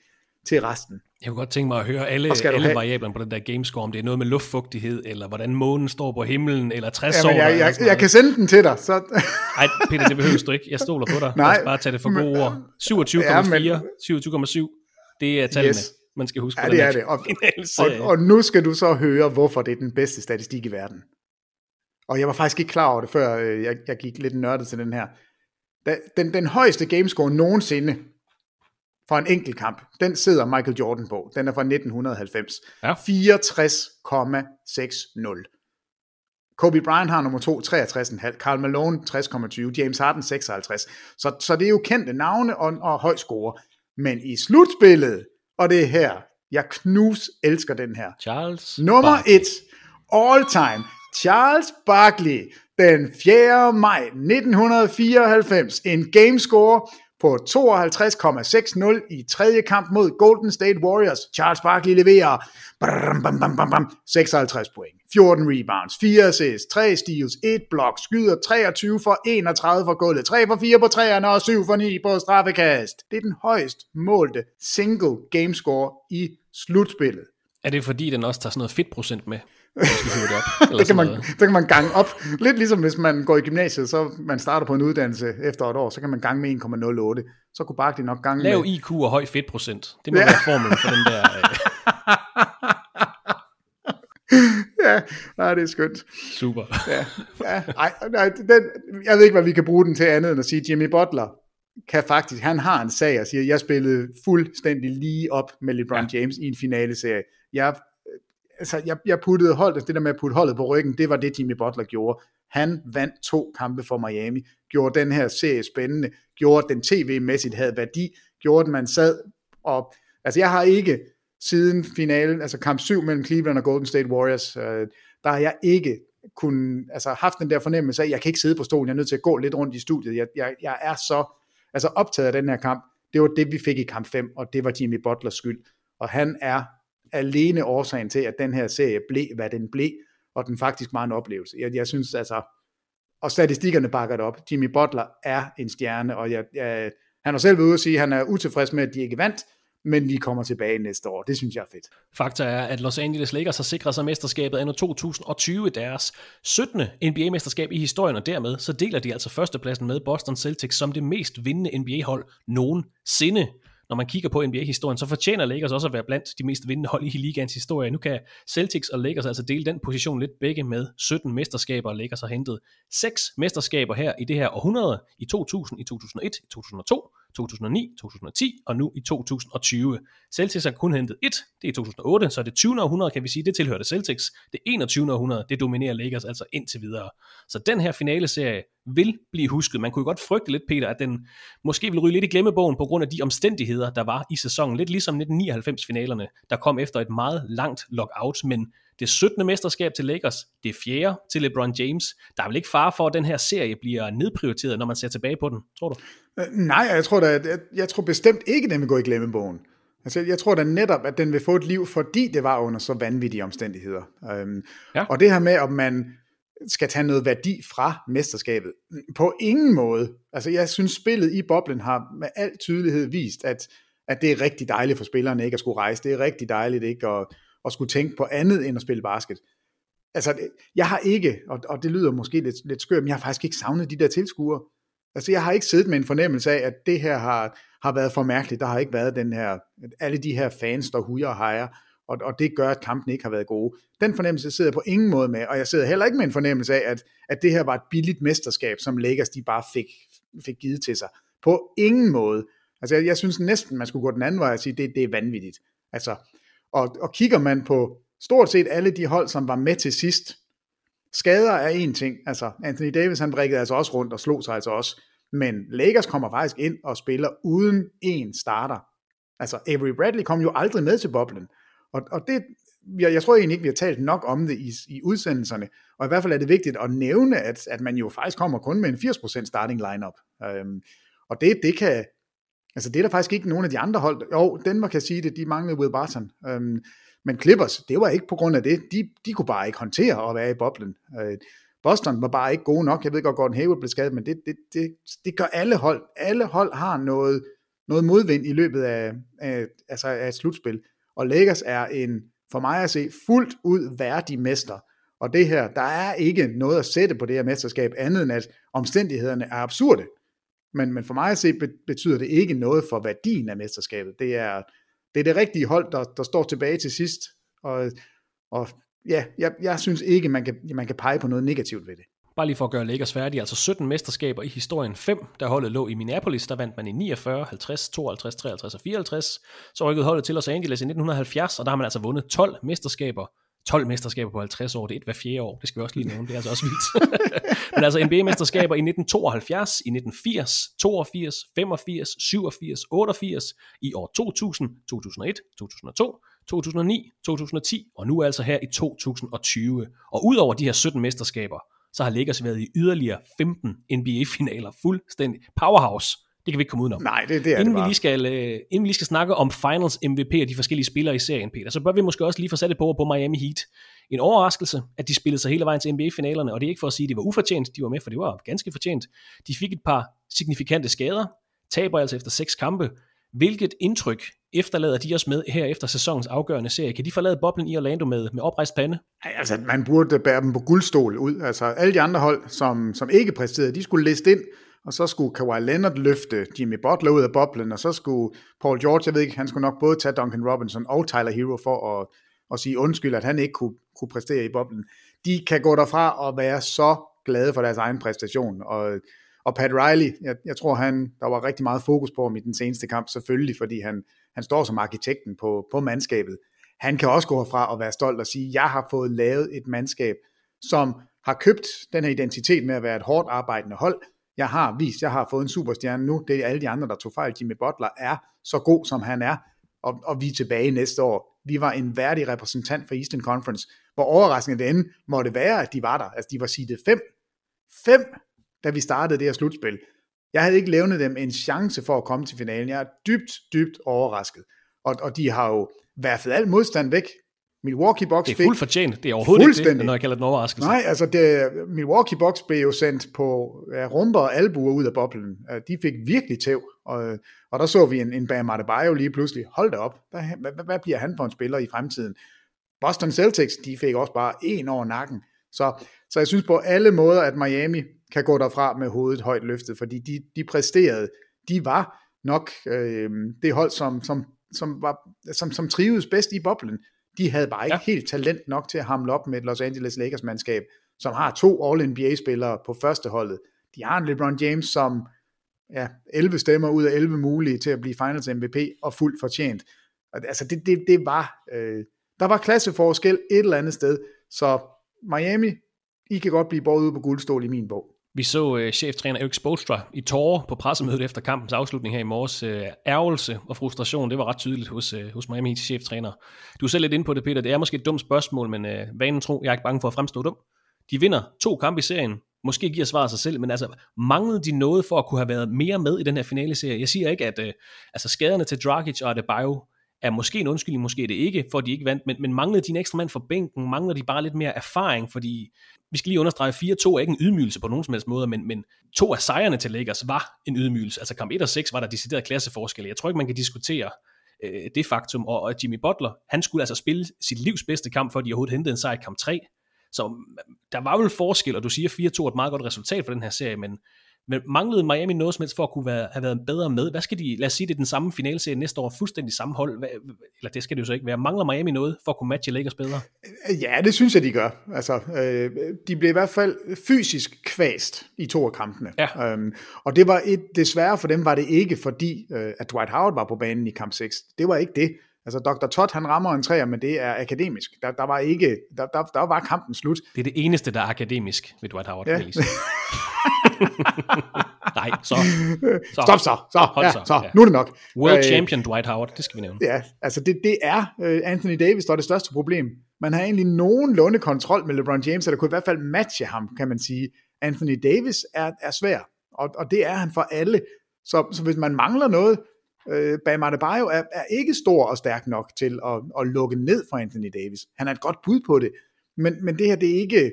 til resten. Jeg kunne godt tænke mig at høre alle, alle have- variablerne på den der gamescore, om det er noget med luftfugtighed, eller hvordan månen står på himlen, eller 60 Jamen, år. jeg, jeg, jeg kan sende den til dig. Så, Nej, Peter, det behøver du ikke. Jeg stoler på dig. Nej, <laughs> Lad os bare tage det for men- gode ord. 27,4, Ja, men- 27,7, det er tallene, Yes. Man skal huske. ja, på det er det. Og, og, og nu skal du så høre, hvorfor det er den bedste statistik i verden. Og jeg var faktisk ikke klar over det, før øh, jeg, jeg gik lidt nørdet til den her. Den, den højeste gamescore nogensinde for en enkelt kamp, den sidder Michael Jordan på. Den er fra 1990. Ja. 64,60. Kobe Bryant har nummer 2, 63,5. Karl Malone, 60,20. James Harden, 56. Så, så det er jo kendte navne og, og høj score. Men i slutspillet, og det er her, jeg knus elsker den her. Charles Nummer Barkley. 1, all time, Charles Barkley, den 4. maj 1994, en gamescore på 52,60 i tredje kamp mod Golden State Warriors. Charles Barkley leverer bam, bam, bam, bam, bam, 56 point, 14 rebounds, 4 assists, 3 steals, 1 blok, skyder 23 for 31 for gulvet, 3 for 4 på træerne og 7 for 9 på straffekast. Det er den højst målte single gamescore i slutspillet. Er det fordi, den også tager sådan noget fedtprocent med? Skal hive det op. <laughs> Eller det kan man, så kan man gange op. Lidt ligesom hvis man går i gymnasiet, så man starter på en uddannelse efter et år, så kan man gange med 1,08. Så kunne Barkley nok gange Lav med... IQ og høj fedtprocent. Det må Ja. ja. være formlen for den der... Øh, <laughs> ja, nej, det er skønt. super. Ja, ja, ej, nej, den, jeg ved ikke, hvad vi kan bruge den til andet end at sige, Jimmy Butler kan faktisk, han har en sag og siger, jeg spillede fuldstændig lige op med LeBron ja. James i en finaleserie. Jeg, altså, jeg, jeg puttede holdet, det der med at putte holdet på ryggen, det var det Jimmy Butler gjorde. Han vandt to kampe for Miami, gjorde den her serie spændende, gjorde den tv-mæssigt havde værdi, gjorde at man sad og, altså jeg har ikke siden finalen, altså kamp 7 mellem Cleveland og Golden State Warriors, øh, der har jeg ikke kun, altså haft den der fornemmelse af, at jeg kan ikke sidde på stolen, jeg er nødt til at gå lidt rundt i studiet. Jeg, jeg, jeg er så altså optaget af den her kamp. Det var det, vi fik i kamp 5, og det var Jimmy Butlers skyld. Og han er alene årsagen til, at den her serie blev, hvad den blev, og den faktisk var en oplevelse. Jeg, jeg synes altså, og statistikkerne bakker det op. Jimmy Butler er en stjerne, og jeg, jeg, han har selv været ude at sige, at han er utilfreds med, at de ikke vandt, men de kommer tilbage næste år. Det synes jeg er fedt. Fakta er, at Los Angeles Lakers har sikret sig mesterskabet anno 2020, deres 17. NBA-mesterskab i historien, og dermed så deler de altså førstepladsen med Boston Celtics som det mest vindende NBA-hold nogensinde. Når man kigger på NBA-historien, så fortjener Lakers også at være blandt de mest vindende hold i ligaens historie. Nu kan Celtics og Lakers altså dele den position lidt begge med 17 mesterskaber, og Lakers har hentet 6 mesterskaber her i det her århundrede, i 2000, i 2001, i 2002, 2009, 2010 og nu i 2020. Celtics har kun hentet et, det er i 2008, så det 20. århundrede kan vi sige, det tilhørte Celtics. Det 21. århundrede, det dominerer Lakers altså indtil videre. Så den her finaleserie vil blive husket. Man kunne godt frygte lidt, Peter, at den måske vil ryge lidt i glemmebogen på grund af de omstændigheder, der var i sæsonen. Lidt ligesom 1999-finalerne, der kom efter et meget langt lockout, men det 17. mesterskab til Lakers, det fjerde til LeBron James. Der er vel ikke fare for, at den her serie bliver nedprioriteret, når man ser tilbage på den, tror du? Øh, nej, jeg tror, da, jeg, jeg tror bestemt ikke, den vil gå i glemmebogen. Altså, jeg tror da netop, at den vil få et liv, fordi det var under så vanvittige omstændigheder. Øhm, ja. Og det her med, om man skal tage noget værdi fra mesterskabet, på ingen måde. Altså, jeg synes, spillet i boblen har med al tydelighed vist, at, at det er rigtig dejligt for spillerne ikke at skulle rejse. Det er rigtig dejligt ikke at, at skulle tænke på andet end at spille basket. Altså, jeg har ikke, og, og det lyder måske lidt, lidt skørt, men jeg har faktisk ikke savnet de der tilskuere. Altså, jeg har ikke siddet med en fornemmelse af, at det her har, har været for mærkeligt. Der har ikke været den her, alle de her fans, der hujer og hejer, og, og det gør, at kampen ikke har været gode. Den fornemmelse sidder jeg på ingen måde med, og jeg sidder heller ikke med en fornemmelse af, at, at det her var et billigt mesterskab, som Lakers de bare fik, fik givet til sig. På ingen måde. Altså, jeg, jeg synes næsten, man skulle gå den anden vej og sige, det, det er vanvittigt. Altså, og, og kigger man på stort set alle de hold, som var med til sidst, skader er en ting. Altså, Anthony Davis, han brækkede altså også rundt og slog sig altså også. Men Lakers kommer faktisk ind og spiller uden en starter. Altså, Avery Bradley kom jo aldrig med til boblen. Og, og det, jeg, jeg tror egentlig ikke, vi har talt nok om det i, i udsendelserne. Og i hvert fald er det vigtigt at nævne, at, at man jo faktisk kommer kun med en 80% starting lineup. Øhm, og det, det kan, Altså det er der faktisk ikke nogen af de andre hold. Jo, Denver kan sige det, de manglede Will Barton. Øhm, men Clippers, det var ikke på grund af det. De, de kunne bare ikke håndtere at være i boblen. Øh, Boston var bare ikke gode nok. Jeg ved godt, Gordon Hayward blev skadet, men det, det, det, det gør alle hold. Alle hold har noget, noget modvind i løbet af, af, altså af et slutspil. Og Lakers er en, for mig at se, fuldt ud værdig mester. Og det her, der er ikke noget at sætte på det her mesterskab, andet end at omstændighederne er absurde. Men, men for mig at se, betyder det ikke noget for værdien af mesterskabet. Det er det, er det rigtige hold, der, der står tilbage til sidst. Og, og ja, jeg, jeg synes ikke, man kan, man kan pege på noget negativt ved det. Bare lige for at gøre Lakers færdige, altså 17 mesterskaber i historien, 5, der holdet lå i Minneapolis, der vandt man i 49, 50, 52, 53 og 54. Så rykkede holdet til Los Angeles i 1970, og der har man altså vundet 12 mesterskaber 12 mesterskaber på 50 år, det er et hver fjerde år, det skal vi også lige nævne, det er altså også vildt. <laughs> Men altså NBA-mesterskaber i 1972, i 1980, 82, 85, 87, 88, i år 2000, 2001, 2002, 2009, 2010 og nu altså her i 2020. Og udover de her 17 mesterskaber, så har Lakers været i yderligere 15 NBA-finaler fuldstændig powerhouse. Det kan vi ikke komme udenom. Nej, det, det er inden det bare. Vi lige skal, uh, inden vi lige skal snakke om Finals MVP og de forskellige spillere i serien, Peter, så bør vi måske også lige få sat det på på Miami Heat. En overraskelse, at de spillede sig hele vejen til NBA-finalerne, og det er ikke for at sige, at det var ufortjent, de var med, for det var ganske fortjent. De fik et par signifikante skader, taber altså efter seks kampe. Hvilket indtryk efterlader de os med her efter sæsonens afgørende serie? Kan de forlade boblen i Orlando med, med oprejst pande? Altså, man burde bære dem på guldstol ud. Altså, alle de andre hold, som, som ikke præsterede, de skulle liste ind og så skulle Kawhi Leonard løfte Jimmy Butler ud af boblen, og så skulle Paul George, jeg ved ikke, han skulle nok både tage Duncan Robinson og Tyler Hero for at, at sige undskyld, at han ikke kunne, kunne præstere i boblen. De kan gå derfra og være så glade for deres egen præstation, og, og Pat Riley, jeg, jeg tror han, der var rigtig meget fokus på ham i den seneste kamp, selvfølgelig, fordi han, han står som arkitekten på, på mandskabet. Han kan også gå herfra og være stolt og sige, jeg har fået lavet et mandskab, som har købt den her identitet med at være et hårdt arbejdende hold, jeg har vist, jeg har fået en superstjerne nu, det er alle de andre, der tog fejl. Jimmy Butler er så god, som han er, og, og vi er tilbage næste år. Vi var en værdig repræsentant for Eastern Conference. Hvor overraskende det end måtte være, at de var der. Altså, de var seedet 5. 5, da vi startede det her slutspil. Jeg havde ikke levnet dem en chance for at komme til finalen. Jeg er dybt, dybt overrasket. Og, og de har jo værfet al modstand væk. Milwaukee Bucks Det er fuldt fortjent. Det er overhovedet ikke det, når jeg kalder det en overraskelse. Nej, altså det, Milwaukee Bucks blev jo sendt på ja, rumper og albuer ud af boblen. De fik virkelig tæv, og, og der så vi en, en Bam Adebayo lige pludselig. Hold da op, hvad, hvad, hvad bliver han for en spiller i fremtiden? Boston Celtics, de fik også bare en over nakken. Så, så jeg synes på alle måder, at Miami kan gå derfra med hovedet højt løftet, fordi de, de præsterede, de var nok øh, det hold, som, som, som, var, som, som trivedes bedst i boblen. De havde bare ikke ja. helt talent nok til at hamle op med et Los Angeles Lakers mandskab, som har to All-NBA-spillere på første holdet. De har en LeBron James, som ja, 11 stemmer ud af 11 mulige til at blive Finals MVP, og fuldt fortjent. Og altså det, det, det var, øh, der var klasseforskel et eller andet sted, så Miami, I kan godt blive båret ud på guldstol i min bog. Vi så øh, cheftræner Erik Spolstra i tårer på pressemødet efter kampens afslutning her i morges. Øh, ærgelse og frustration, det var ret tydeligt hos, øh, hos Miami Heat's cheftræner. Du er selv lidt inde på det, Peter. Det er måske et dumt spørgsmål, men øh, vanen tro, jeg er ikke bange for at fremstå dum. De vinder to kampe i serien. Måske giver svaret sig selv, men altså, manglede de noget for at kunne have været mere med i den her finale serie? Jeg siger ikke, at øh, altså, skaderne til Dragic og Adebayo er måske en undskyldning, måske det ikke, for de ikke vandt, men, men manglede de en ekstra mand for bænken? Mangler de bare lidt mere erfaring? Fordi vi skal lige understrege, 4-2 er ikke en ydmygelse på nogen som helst måde, men, men to af sejrene til Lakers var en ydmygelse. Altså kamp 1 og 6 var der decideret klasseforskel. Jeg tror ikke, man kan diskutere øh, det faktum, og, og Jimmy Butler, han skulle altså spille sit livs bedste kamp, for de overhovedet hentede en sejr i kamp 3. Så mm, der var vel forskel, og du siger 4-2 er et meget godt resultat for den her serie, men, men manglede Miami noget som helst for at kunne være, have været bedre med? Hvad skal de, lad os sige, det er den samme finalserie næste år, fuldstændig samme hold, hvad, eller det skal det jo så ikke være. Mangler Miami noget for at kunne matche Lakers bedre? Ja, det synes jeg, de gør. Altså, øh, de blev i hvert fald fysisk kvæst i to af kampene. Ja. Øhm, og det var et, desværre for dem var det ikke, fordi øh, at Dwight Howard var på banen i kamp 6. Det var ikke det. Altså Dr. Todd, han rammer en træer, men det er akademisk. Der, der var ikke, der, der, der var kampen slut. Det er det eneste, der er akademisk ved Dwight Howard. Ja. <laughs> <laughs> Nej, så. så. Stop så. Så, Hold ja, så. så. Ja. nu er det nok. World øh, champion Dwight Howard, det skal vi nævne. Ja, altså det, det er uh, Anthony Davis, der er det største problem. Man har egentlig nogenlunde kontrol med LeBron James, eller kunne i hvert fald matche ham, kan man sige. Anthony Davis er, er svær, og, og det er han for alle. Så, så hvis man mangler noget, øh, Bam Adebayo er, er ikke stor og stærk nok til at, at lukke ned for Anthony Davis. Han er et godt bud på det, men, men det her, det er ikke,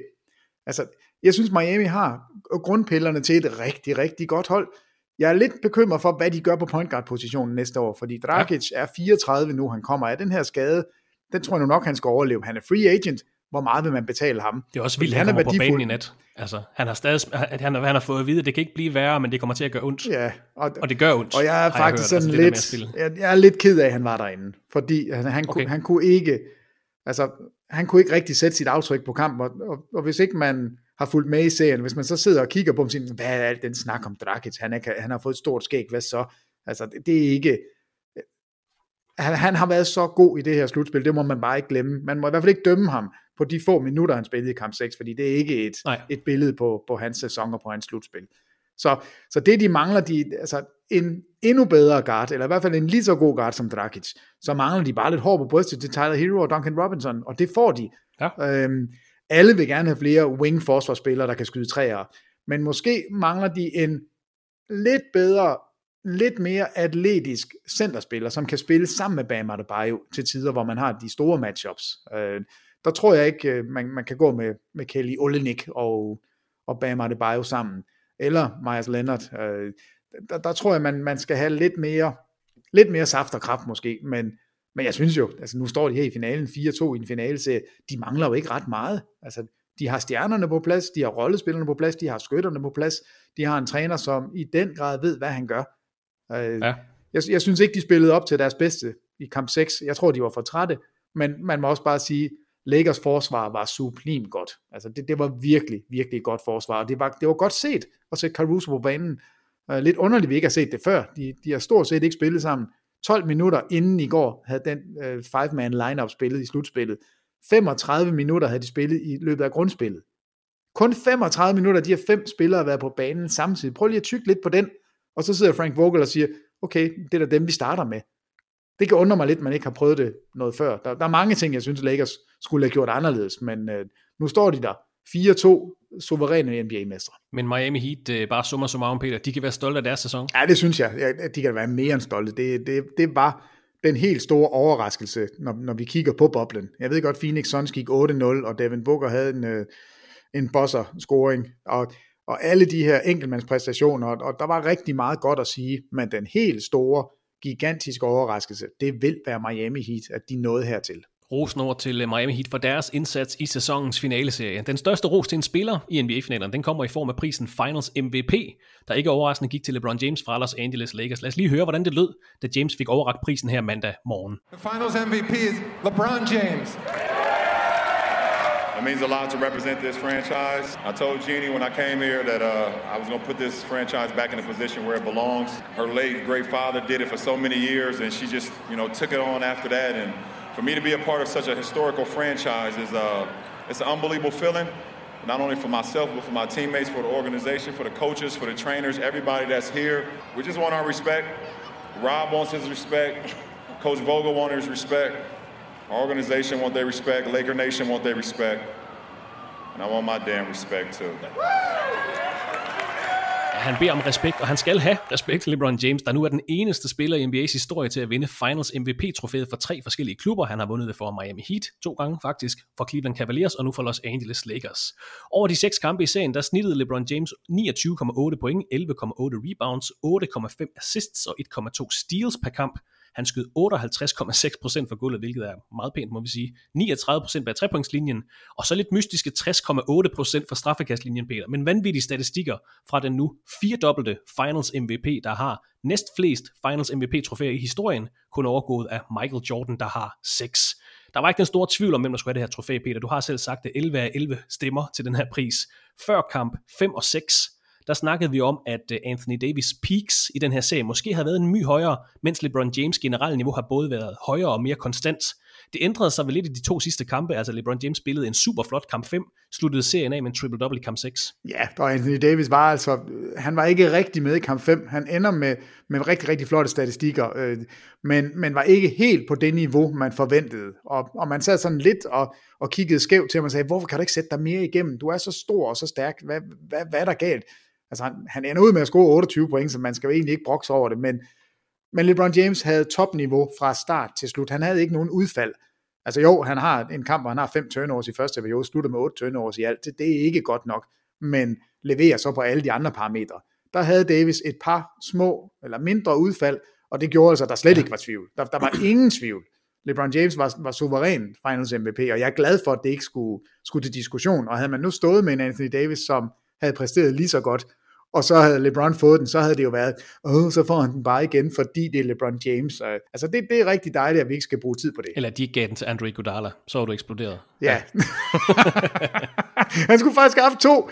altså, jeg synes Miami har grundpillerne til et rigtig, rigtig godt hold. Jeg er lidt bekymret for, hvad de gør på point guard positionen næste år, fordi Dragic ja. er 34 nu, han kommer af den her skade, den tror jeg nu nok, han skal overleve. Han er free agent, hvor meget vil man betale ham? Det er også vildt, han, han kommer på banen i nat. Altså, han har stadig, han, han, har, han har fået at vide, at det kan ikke blive værre, men det kommer til at gøre ondt. Ja, og, og det gør ondt. Og jeg er faktisk jeg sådan altså, lidt, jeg, jeg, er lidt ked af, at han var derinde, fordi han, han, okay. kunne, han kunne ikke, altså, han kunne ikke rigtig sætte sit aftryk på kampen, og, og, og hvis ikke man har fulgt med i serien, hvis man så sidder og kigger på ham og siger, hvad er den snak om Dragic, han, er, han har fået et stort skæg, hvad så? Altså, det, det er ikke, han, han har været så god i det her slutspil, det må man bare ikke glemme. Man må i hvert fald ikke dømme ham på de få minutter, han spillede i kamp 6, fordi det er ikke et, et billede på, på hans sæson og på hans slutspil. Så, så det de mangler, de, altså en endnu bedre guard, eller i hvert fald en lige så god guard som Dragic, så mangler de bare lidt hår på brystet til Tyler Hero og Duncan Robinson, og det får de. Ja. Øhm, alle vil gerne have flere wing forsvarsspillere, der kan skyde træer, men måske mangler de en lidt bedre lidt mere atletisk centerspiller, som kan spille sammen med Bam Adebayo til tider, hvor man har de store matchups. Øh, der tror jeg ikke, øh, man, man kan gå med, med Kelly Olenik og, og Bam Adebayo sammen, eller Myers Leonard. Øh, der, der tror jeg, man, man skal have lidt mere, lidt mere saft og kraft måske, men, men jeg synes jo, altså nu står de her i finalen 4-2 i en finale, så de mangler jo ikke ret meget. Altså, de har stjernerne på plads, de har rollespillerne på plads, de har skytterne på plads, de har en træner, som i den grad ved, hvad han gør. Øh, ja. Jeg, jeg synes ikke, de spillede op til deres bedste i kamp 6. Jeg tror, de var for trætte, men man må også bare sige, Lakers forsvar var sublimt godt. Altså det, det var virkelig, virkelig godt forsvar, og det var, det var godt set at sætte Caruso på banen. Øh, lidt underligt, vi ikke har set det før. De, de har stort set ikke spillet sammen. 12 minutter inden i går havde den øh, five-man lineup spillet i slutspillet. 35 minutter havde de spillet i løbet af grundspillet. Kun 35 minutter, de har fem spillere været på banen samtidig. Prøv lige at tykke lidt på den, og så sidder Frank Vogel og siger, okay, det er da dem, vi starter med. Det kan undre mig lidt, at man ikke har prøvet det noget før. Der, der er mange ting, jeg synes, Lakers skulle have gjort anderledes, men øh, nu står de der 4-2 suveræne NBA-mestre. Men Miami Heat, øh, bare summer summarum, Peter, de kan være stolte af deres sæson? Ja, det synes jeg. Ja, de kan være mere end stolte. Det, det, det var den helt store overraskelse, når, når vi kigger på boblen. Jeg ved godt, Phoenix Suns gik 8-0, og Devin Booker havde en, øh, en bosser-scoring, og og alle de her enkeltmandspræstationer, og der var rigtig meget godt at sige, men den helt store, gigantiske overraskelse, det vil være Miami Heat, at de nåede hertil. Rosen over til øh, Miami Heat for deres indsats i sæsonens finaleserie. Den største ros til en spiller i NBA-finalen, den kommer i form af prisen Finals MVP, der ikke overraskende gik til LeBron James fra Los Angeles Lakers. Lad os lige høre, hvordan det lød, da James fik overragt prisen her mandag morgen. The Finals MVP is LeBron James. It means a lot to represent this franchise. I told Jeannie when I came here that uh, I was going to put this franchise back in a position where it belongs. Her late great father did it for so many years, and she just, you know, took it on after that. And for me to be a part of such a historical franchise is uh, it's an unbelievable feeling. Not only for myself, but for my teammates, for the organization, for the coaches, for the trainers, everybody that's here. We just want our respect. Rob wants his respect. Coach Vogel wants his respect. Our organization wants their respect. Laker Nation wants their respect. And I want my damn respect too. Han beder om respekt, og han skal have respekt til LeBron James, der nu er den eneste spiller i NBA's historie til at vinde Finals MVP-trofæet for tre forskellige klubber. Han har vundet det for Miami Heat to gange faktisk, for Cleveland Cavaliers og nu for Los Angeles Lakers. Over de seks kampe i serien, der snittede LeBron James 29,8 point, 11,8 rebounds, 8,5 assists og 1,2 steals per kamp. Han skød 58,6% for gulvet, hvilket er meget pænt, må vi sige. 39% bag trepointslinjen, og så lidt mystiske 60,8% fra straffekastlinjen, Peter. Men vanvittige statistikker fra den nu firedobbelte Finals MVP, der har næst flest Finals MVP-trofæer i historien, kun overgået af Michael Jordan, der har 6. Der var ikke den store tvivl om, hvem der skulle have det her trofæ, Peter. Du har selv sagt det, 11 af 11 stemmer til den her pris. Før kamp 5 og 6 der snakkede vi om, at øh, Anthony Davis peaks i den her serie måske havde været en my højere, mens LeBron James generelle niveau har både været højere og mere konstant. Det ændrede sig vel lidt i de to sidste kampe, altså LeBron James spillede en super flot kamp 5, sluttede serien af med en triple-double i kamp 6. Ja, og Anthony Davis var altså, han var ikke rigtig med i kamp 5. Han ender med, med rigtig, rigtig flotte statistikker, øh, men, men var ikke helt på det niveau, man forventede. Og, og man sad sådan lidt og, og kiggede skævt til ham og sagde, hvorfor kan du ikke sætte dig mere igennem? Du er så stor og så stærk. Hvad, hvad, hvad er der galt? Altså han, han ender ud med at score 28 point, så man skal jo egentlig ikke brokse over det, men, men LeBron James havde topniveau fra start til slut. Han havde ikke nogen udfald. Altså jo, han har en kamp, hvor han har fem turnovers i første periode, slutter med otte turnovers i alt. Det, det er ikke godt nok, men leverer så på alle de andre parametre. Der havde Davis et par små eller mindre udfald, og det gjorde altså, at der slet ikke var tvivl. Der, der var ingen tvivl. LeBron James var, var suveræn Finals MVP, og jeg er glad for, at det ikke skulle, skulle til diskussion. Og havde man nu stået med en Anthony Davis, som havde præsteret lige så godt, og så havde LeBron fået den, så havde det jo været, åh, så får han den bare igen, fordi det er LeBron James. Altså det, det er rigtig dejligt, at vi ikke skal bruge tid på det. Eller de gav den til Andre Iguodala, så var du eksploderet. Ja. <laughs> han skulle faktisk have haft to.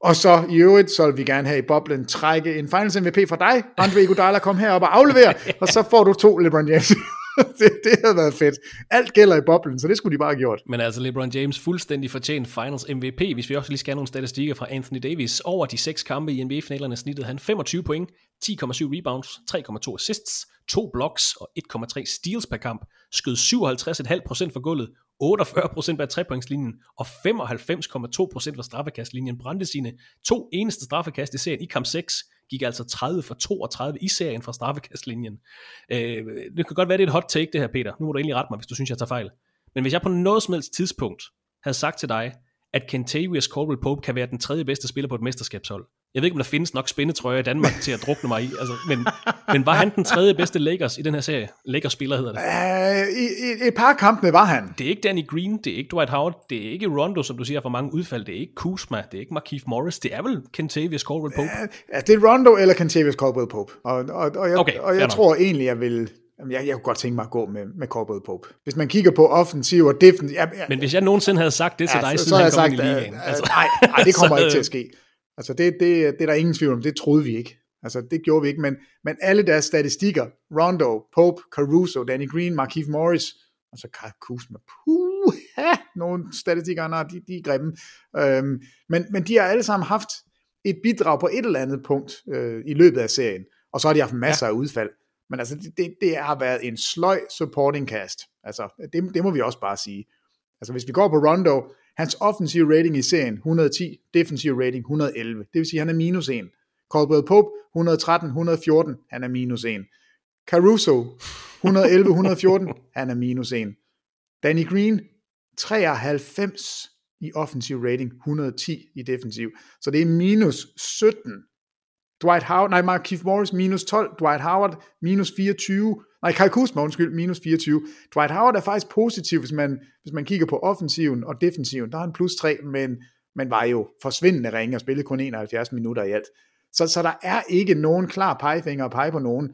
Og så i øvrigt, så vil vi gerne have i boblen trække en Finals MVP fra dig. Andre Iguodala, kom herop og aflevere, <laughs> og så får du to LeBron James. <laughs> det, det havde været fedt. Alt gælder i boblen, så det skulle de bare have gjort. Men altså LeBron James fuldstændig fortjent Finals MVP, hvis vi også lige skal have nogle statistikker fra Anthony Davis. Over de seks kampe i NBA-finalerne snittede han 25 point, 10,7 rebounds, 3,2 assists, 2 blocks og 1,3 steals per kamp, skød 57,5% for gulvet, 48% bag trepointslinjen og 95,2% fra straffekastlinjen. Brændte sine to eneste straffekast i serien i kamp 6, gik altså 30 for 32 i serien fra straffekastlinjen. Øh, det kan godt være, det er et hot take det her, Peter. Nu må du egentlig rette mig, hvis du synes, jeg tager fejl. Men hvis jeg på noget som helst tidspunkt havde sagt til dig, at Kentavious Caldwell Pope kan være den tredje bedste spiller på et mesterskabshold. Jeg ved ikke, om der findes nok spændetrøjer i Danmark til at drukne mig i, altså, men, men var han den tredje bedste Lakers i den her serie? Lakers-spiller hedder det. Uh, i, i, et par kampene var han. Det er ikke Danny Green, det er ikke Dwight Howard, det er ikke Rondo, som du siger, for mange udfald, det er ikke Kuzma, det er ikke Markieff Morris, det er vel Kentavious Caldwell Pope? Uh, det er Rondo eller Kentavious Caldwell Pope, og, og, og jeg, okay, og jeg tror egentlig, jeg vil Jamen, jeg, jeg kunne godt tænke mig at gå med, med Corbett Pope. Hvis man kigger på offensiv og defensiv... Ja, ja, Men hvis jeg nogensinde havde sagt det til ja, dig, så, så han kom sagt, i ligaen. Altså. Nej, nej, det kommer <laughs> ikke til at ske. Altså, det, det, det er der ingen tvivl om. Det troede vi ikke. Altså, det gjorde vi ikke. Men, men alle deres statistikker, Rondo, Pope, Caruso, Danny Green, Markieff Morris, og så Kyle Kuzma, puh, <laughs> ja, nogle statistikker, har, de, de er grimme. Øhm, men, men de har alle sammen haft et bidrag på et eller andet punkt øh, i løbet af serien. Og så har de haft masser ja. af udfald. Men altså, det, det, det har været en sløj supporting cast. Altså, det, det må vi også bare sige. Altså, hvis vi går på Rondo, hans offensive rating i serien 110, defensive rating 111. Det vil sige, at han er minus 1. Caldwell Pope 113, 114, han er minus 1. Caruso 111, 114, han er minus 1. Danny Green 93 i offensive rating, 110 i defensiv. Så det er minus 17 Dwight Howard, nej, Mark Morris minus 12, Dwight Howard minus 24, nej, Kai Kuzma, undskyld, minus 24. Dwight Howard er faktisk positiv, hvis man, hvis man kigger på offensiven og defensiven. Der er en plus 3, men, men var jo forsvindende ringe og spillede kun 71 minutter i alt. Så, så der er ikke nogen klar pegefinger at pege på nogen.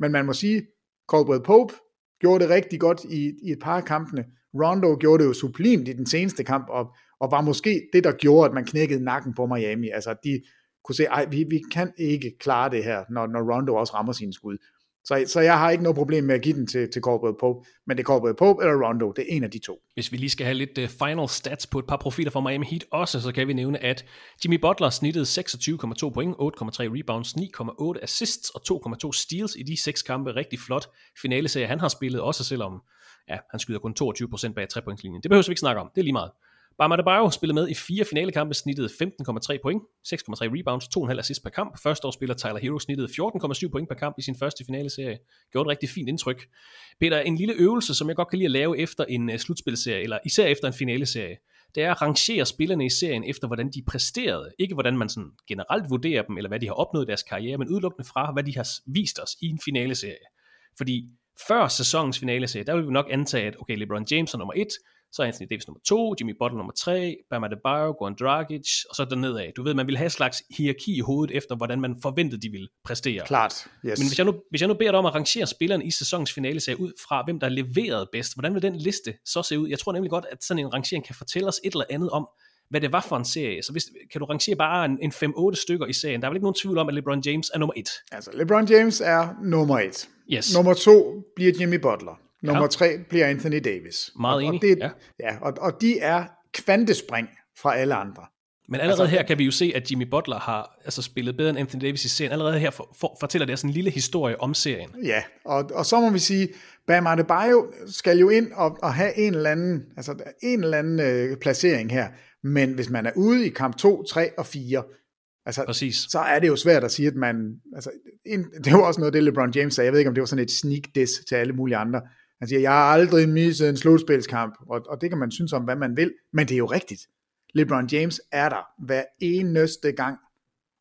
Men man må sige, Caldwell Pope gjorde det rigtig godt i, i et par af kampene, Rondo gjorde det jo sublimt i den seneste kamp, og, og var måske det, der gjorde, at man knækkede nakken på Miami. Altså, de kunne se, ej, vi, vi kan ikke klare det her, når, når Rondo også rammer sine skud. Så, så jeg har ikke noget problem med at give den til, til Corporate Pope, men det er Corporate Pope eller Rondo, det er en af de to. Hvis vi lige skal have lidt uh, final stats på et par profiler fra Miami Heat også, så kan vi nævne, at Jimmy Butler snittede 26,2 point, 8,3 rebounds, 9,8 assists og 2,2 steals i de seks kampe. Rigtig flot finaleserie, han har spillet, også selvom ja, han skyder kun 22% bag trepointslinjen. Det behøver vi ikke snakke om, det er lige meget. Bam Adebayo spillede med i fire finalekampe, snittede 15,3 point, 6,3 rebounds, 2,5 assist per kamp. Første år spiller Tyler Hero snittede 14,7 point per kamp i sin første finaleserie. Gjorde et rigtig fint indtryk. Peter, en lille øvelse, som jeg godt kan lide at lave efter en øh, slutspilserie, eller især efter en finaleserie, det er at rangere spillerne i serien efter, hvordan de præsterede. Ikke hvordan man sådan generelt vurderer dem, eller hvad de har opnået i deres karriere, men udelukkende fra, hvad de har vist os i en finaleserie. Fordi før sæsonens finaleserie, der vil vi nok antage, at okay, LeBron James er nummer 1, så er Anthony Davis nummer 2, Jimmy Butler nummer 3, Bam Adebayo, Goran Dragic, og så dernedad. Du ved, man vil have et slags hierarki i hovedet efter, hvordan man forventede, de ville præstere. Klart, yes. Men hvis jeg, nu, hvis jeg nu beder dig om at rangere spillerne i sæsonens finale, så ud fra, hvem der leverede bedst, hvordan vil den liste så se ud? Jeg tror nemlig godt, at sådan en rangering kan fortælle os et eller andet om, hvad det var for en serie. Så hvis, kan du rangere bare en, en 5-8 stykker i serien? Der er vel ikke nogen tvivl om, at LeBron James er nummer 1? Altså, LeBron James er nummer 1. Yes. Nummer 2 bliver Jimmy Butler. Nummer ja. 3 bliver Anthony Davis. Meget og, enig. Og det, ja. ja og, og de er kvantespring fra alle andre. Men allerede altså, her kan vi jo se, at Jimmy Butler har altså, spillet bedre end Anthony Davis i serien. Allerede her for, for, fortæller det sådan en lille historie om serien. Ja, og, og så må vi sige, Bam Adebayo skal jo ind og, og have en eller anden, altså en eller anden øh, placering her. Men hvis man er ude i kamp 2, 3 og 4, altså, Præcis. så er det jo svært at sige, at man... Altså, en, det var også noget, det LeBron James sagde. Jeg ved ikke, om det var sådan et sneak diss til alle mulige andre. Han siger, jeg har aldrig misset en slutspilskamp, og, og det kan man synes om, hvad man vil, men det er jo rigtigt. LeBron James er der hver eneste gang,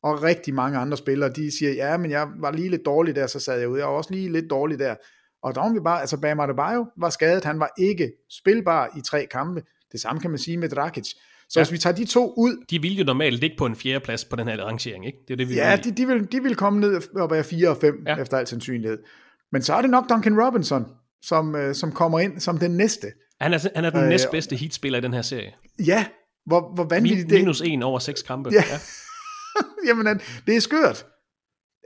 og rigtig mange andre spillere, de siger, ja, men jeg var lige lidt dårlig der, så sad jeg ude, jeg var også lige lidt dårlig der, og der var vi bare, altså Bam Adebayo var skadet, han var ikke spilbar i tre kampe, det samme kan man sige med Dragic, så ja. hvis vi tager de to ud... De vil jo normalt ligge på en fjerde plads på den her rangering, ikke? Det er det, vi Ja, de, de, vil, de vil komme ned og være 4 og 5 ja. efter al sandsynlighed. Men så er det nok Duncan Robinson, som, øh, som kommer ind som den næste. Han er, han er den øh, næstbedste heatspiller i den her serie. Ja, hvor, hvor vanvittigt Min, Minus en over seks kampe. Ja. ja. <laughs> Jamen, det er skørt.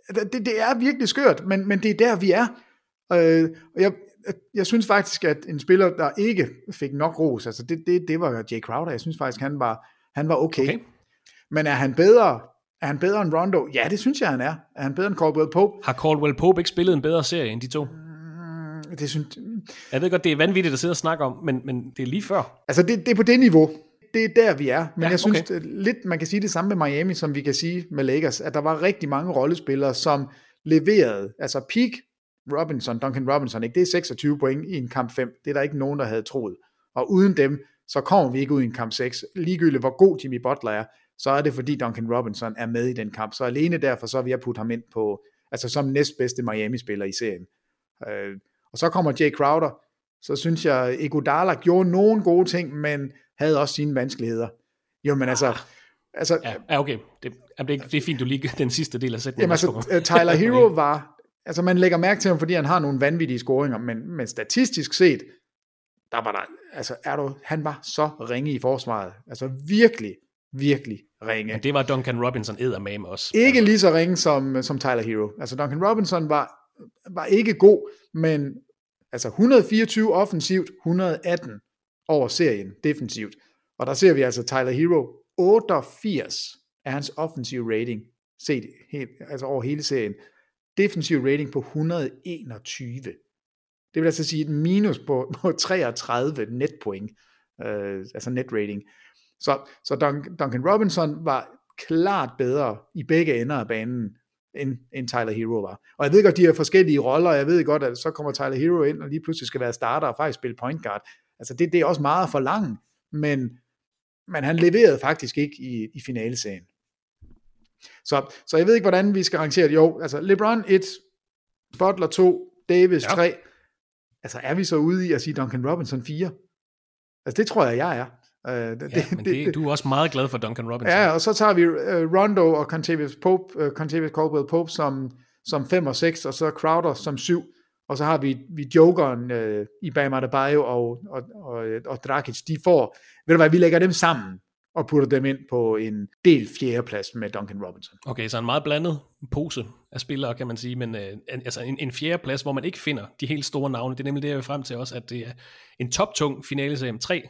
Det, det er virkelig skørt, men, men det er der, vi er. Øh, og jeg, jeg synes faktisk, at en spiller, der ikke fik nok ros, altså det, det, det var Jay Crowder. Jeg synes faktisk, han var, han var okay. okay. Men er han bedre er han bedre end Rondo? Ja, det synes jeg, han er. Er han bedre end Caldwell Pope? Har Caldwell Pope ikke spillet en bedre serie end de to? Det synes... Jeg ved godt, det er vanvittigt at sidde og snakke om, men, men det er lige før. Altså, det, det er på det niveau. Det er der, vi er. Men ja, jeg synes okay. lidt, man kan sige det samme med Miami, som vi kan sige med Lakers, at der var rigtig mange rollespillere, som leverede, altså peak Robinson, Duncan Robinson, ikke? det er 26 point i en kamp 5. Det er der ikke nogen, der havde troet. Og uden dem, så kommer vi ikke ud i en kamp 6. Ligegyldigt hvor god Jimmy Butler er, så er det fordi Duncan Robinson er med i den kamp. Så alene derfor, så er vi at putte ham ind på, altså som næstbedste Miami-spiller i serien. Øh, og så kommer Jay Crowder, så synes jeg, Iguodala gjorde nogle gode ting, men havde også sine vanskeligheder. Jo, men altså... altså ja, okay. Det, det, er, det er fint, du lige den sidste del af sætningen. Jamen altså, <laughs> Tyler Hero var... Altså, man lægger mærke til ham, fordi han har nogle vanvittige scoringer, men, men statistisk set, der var der... Altså, er du, han var så ringe i forsvaret. Altså, virkelig, virkelig ringe. Men det var Duncan Robinson eddermame også. Ikke altså. lige så ringe som, som Tyler Hero. Altså, Duncan Robinson var, var ikke god, men altså 124 offensivt, 118 over serien defensivt. Og der ser vi altså Tyler Hero, 88 er hans offensiv rating, set helt, altså over hele serien. Defensiv rating på 121. Det vil altså sige et minus på, <laughs> på 33 netpoint, øh, altså net rating. Så, så Duncan Robinson var klart bedre i begge ender af banen, end, end Tyler Hero var. Og jeg ved godt, de har forskellige roller, og jeg ved godt, at så kommer Tyler Hero ind, og lige pludselig skal være starter og faktisk spille point guard. Altså det, det er også meget for langt, men, men han leverede faktisk ikke i, i finaleserien. Så, så jeg ved ikke, hvordan vi skal rangere det. Jo, altså LeBron 1, Butler 2, Davis ja. 3. Altså er vi så ude i at sige Duncan Robinson 4? Altså det tror jeg, jeg er. Uh, det, ja, men det, det, du er også meget glad for Duncan Robinson. Ja, og så tager vi uh, Rondo og Contavious Pope, uh, Contavious Caldwell Pope som, som 5 og 6, og så Crowder som 7, og så har vi, vi jokeren øh, i Bam Adebayo og, og, og, og Dragic, de får, ved du hvad, vi lægger dem sammen og putter dem ind på en del fjerdeplads med Duncan Robinson. Okay, så en meget blandet pose af spillere, kan man sige, men øh, altså en, en fjerdeplads, hvor man ikke finder de helt store navne. Det er nemlig det, jeg vil frem til også, at det er en toptung finale med tre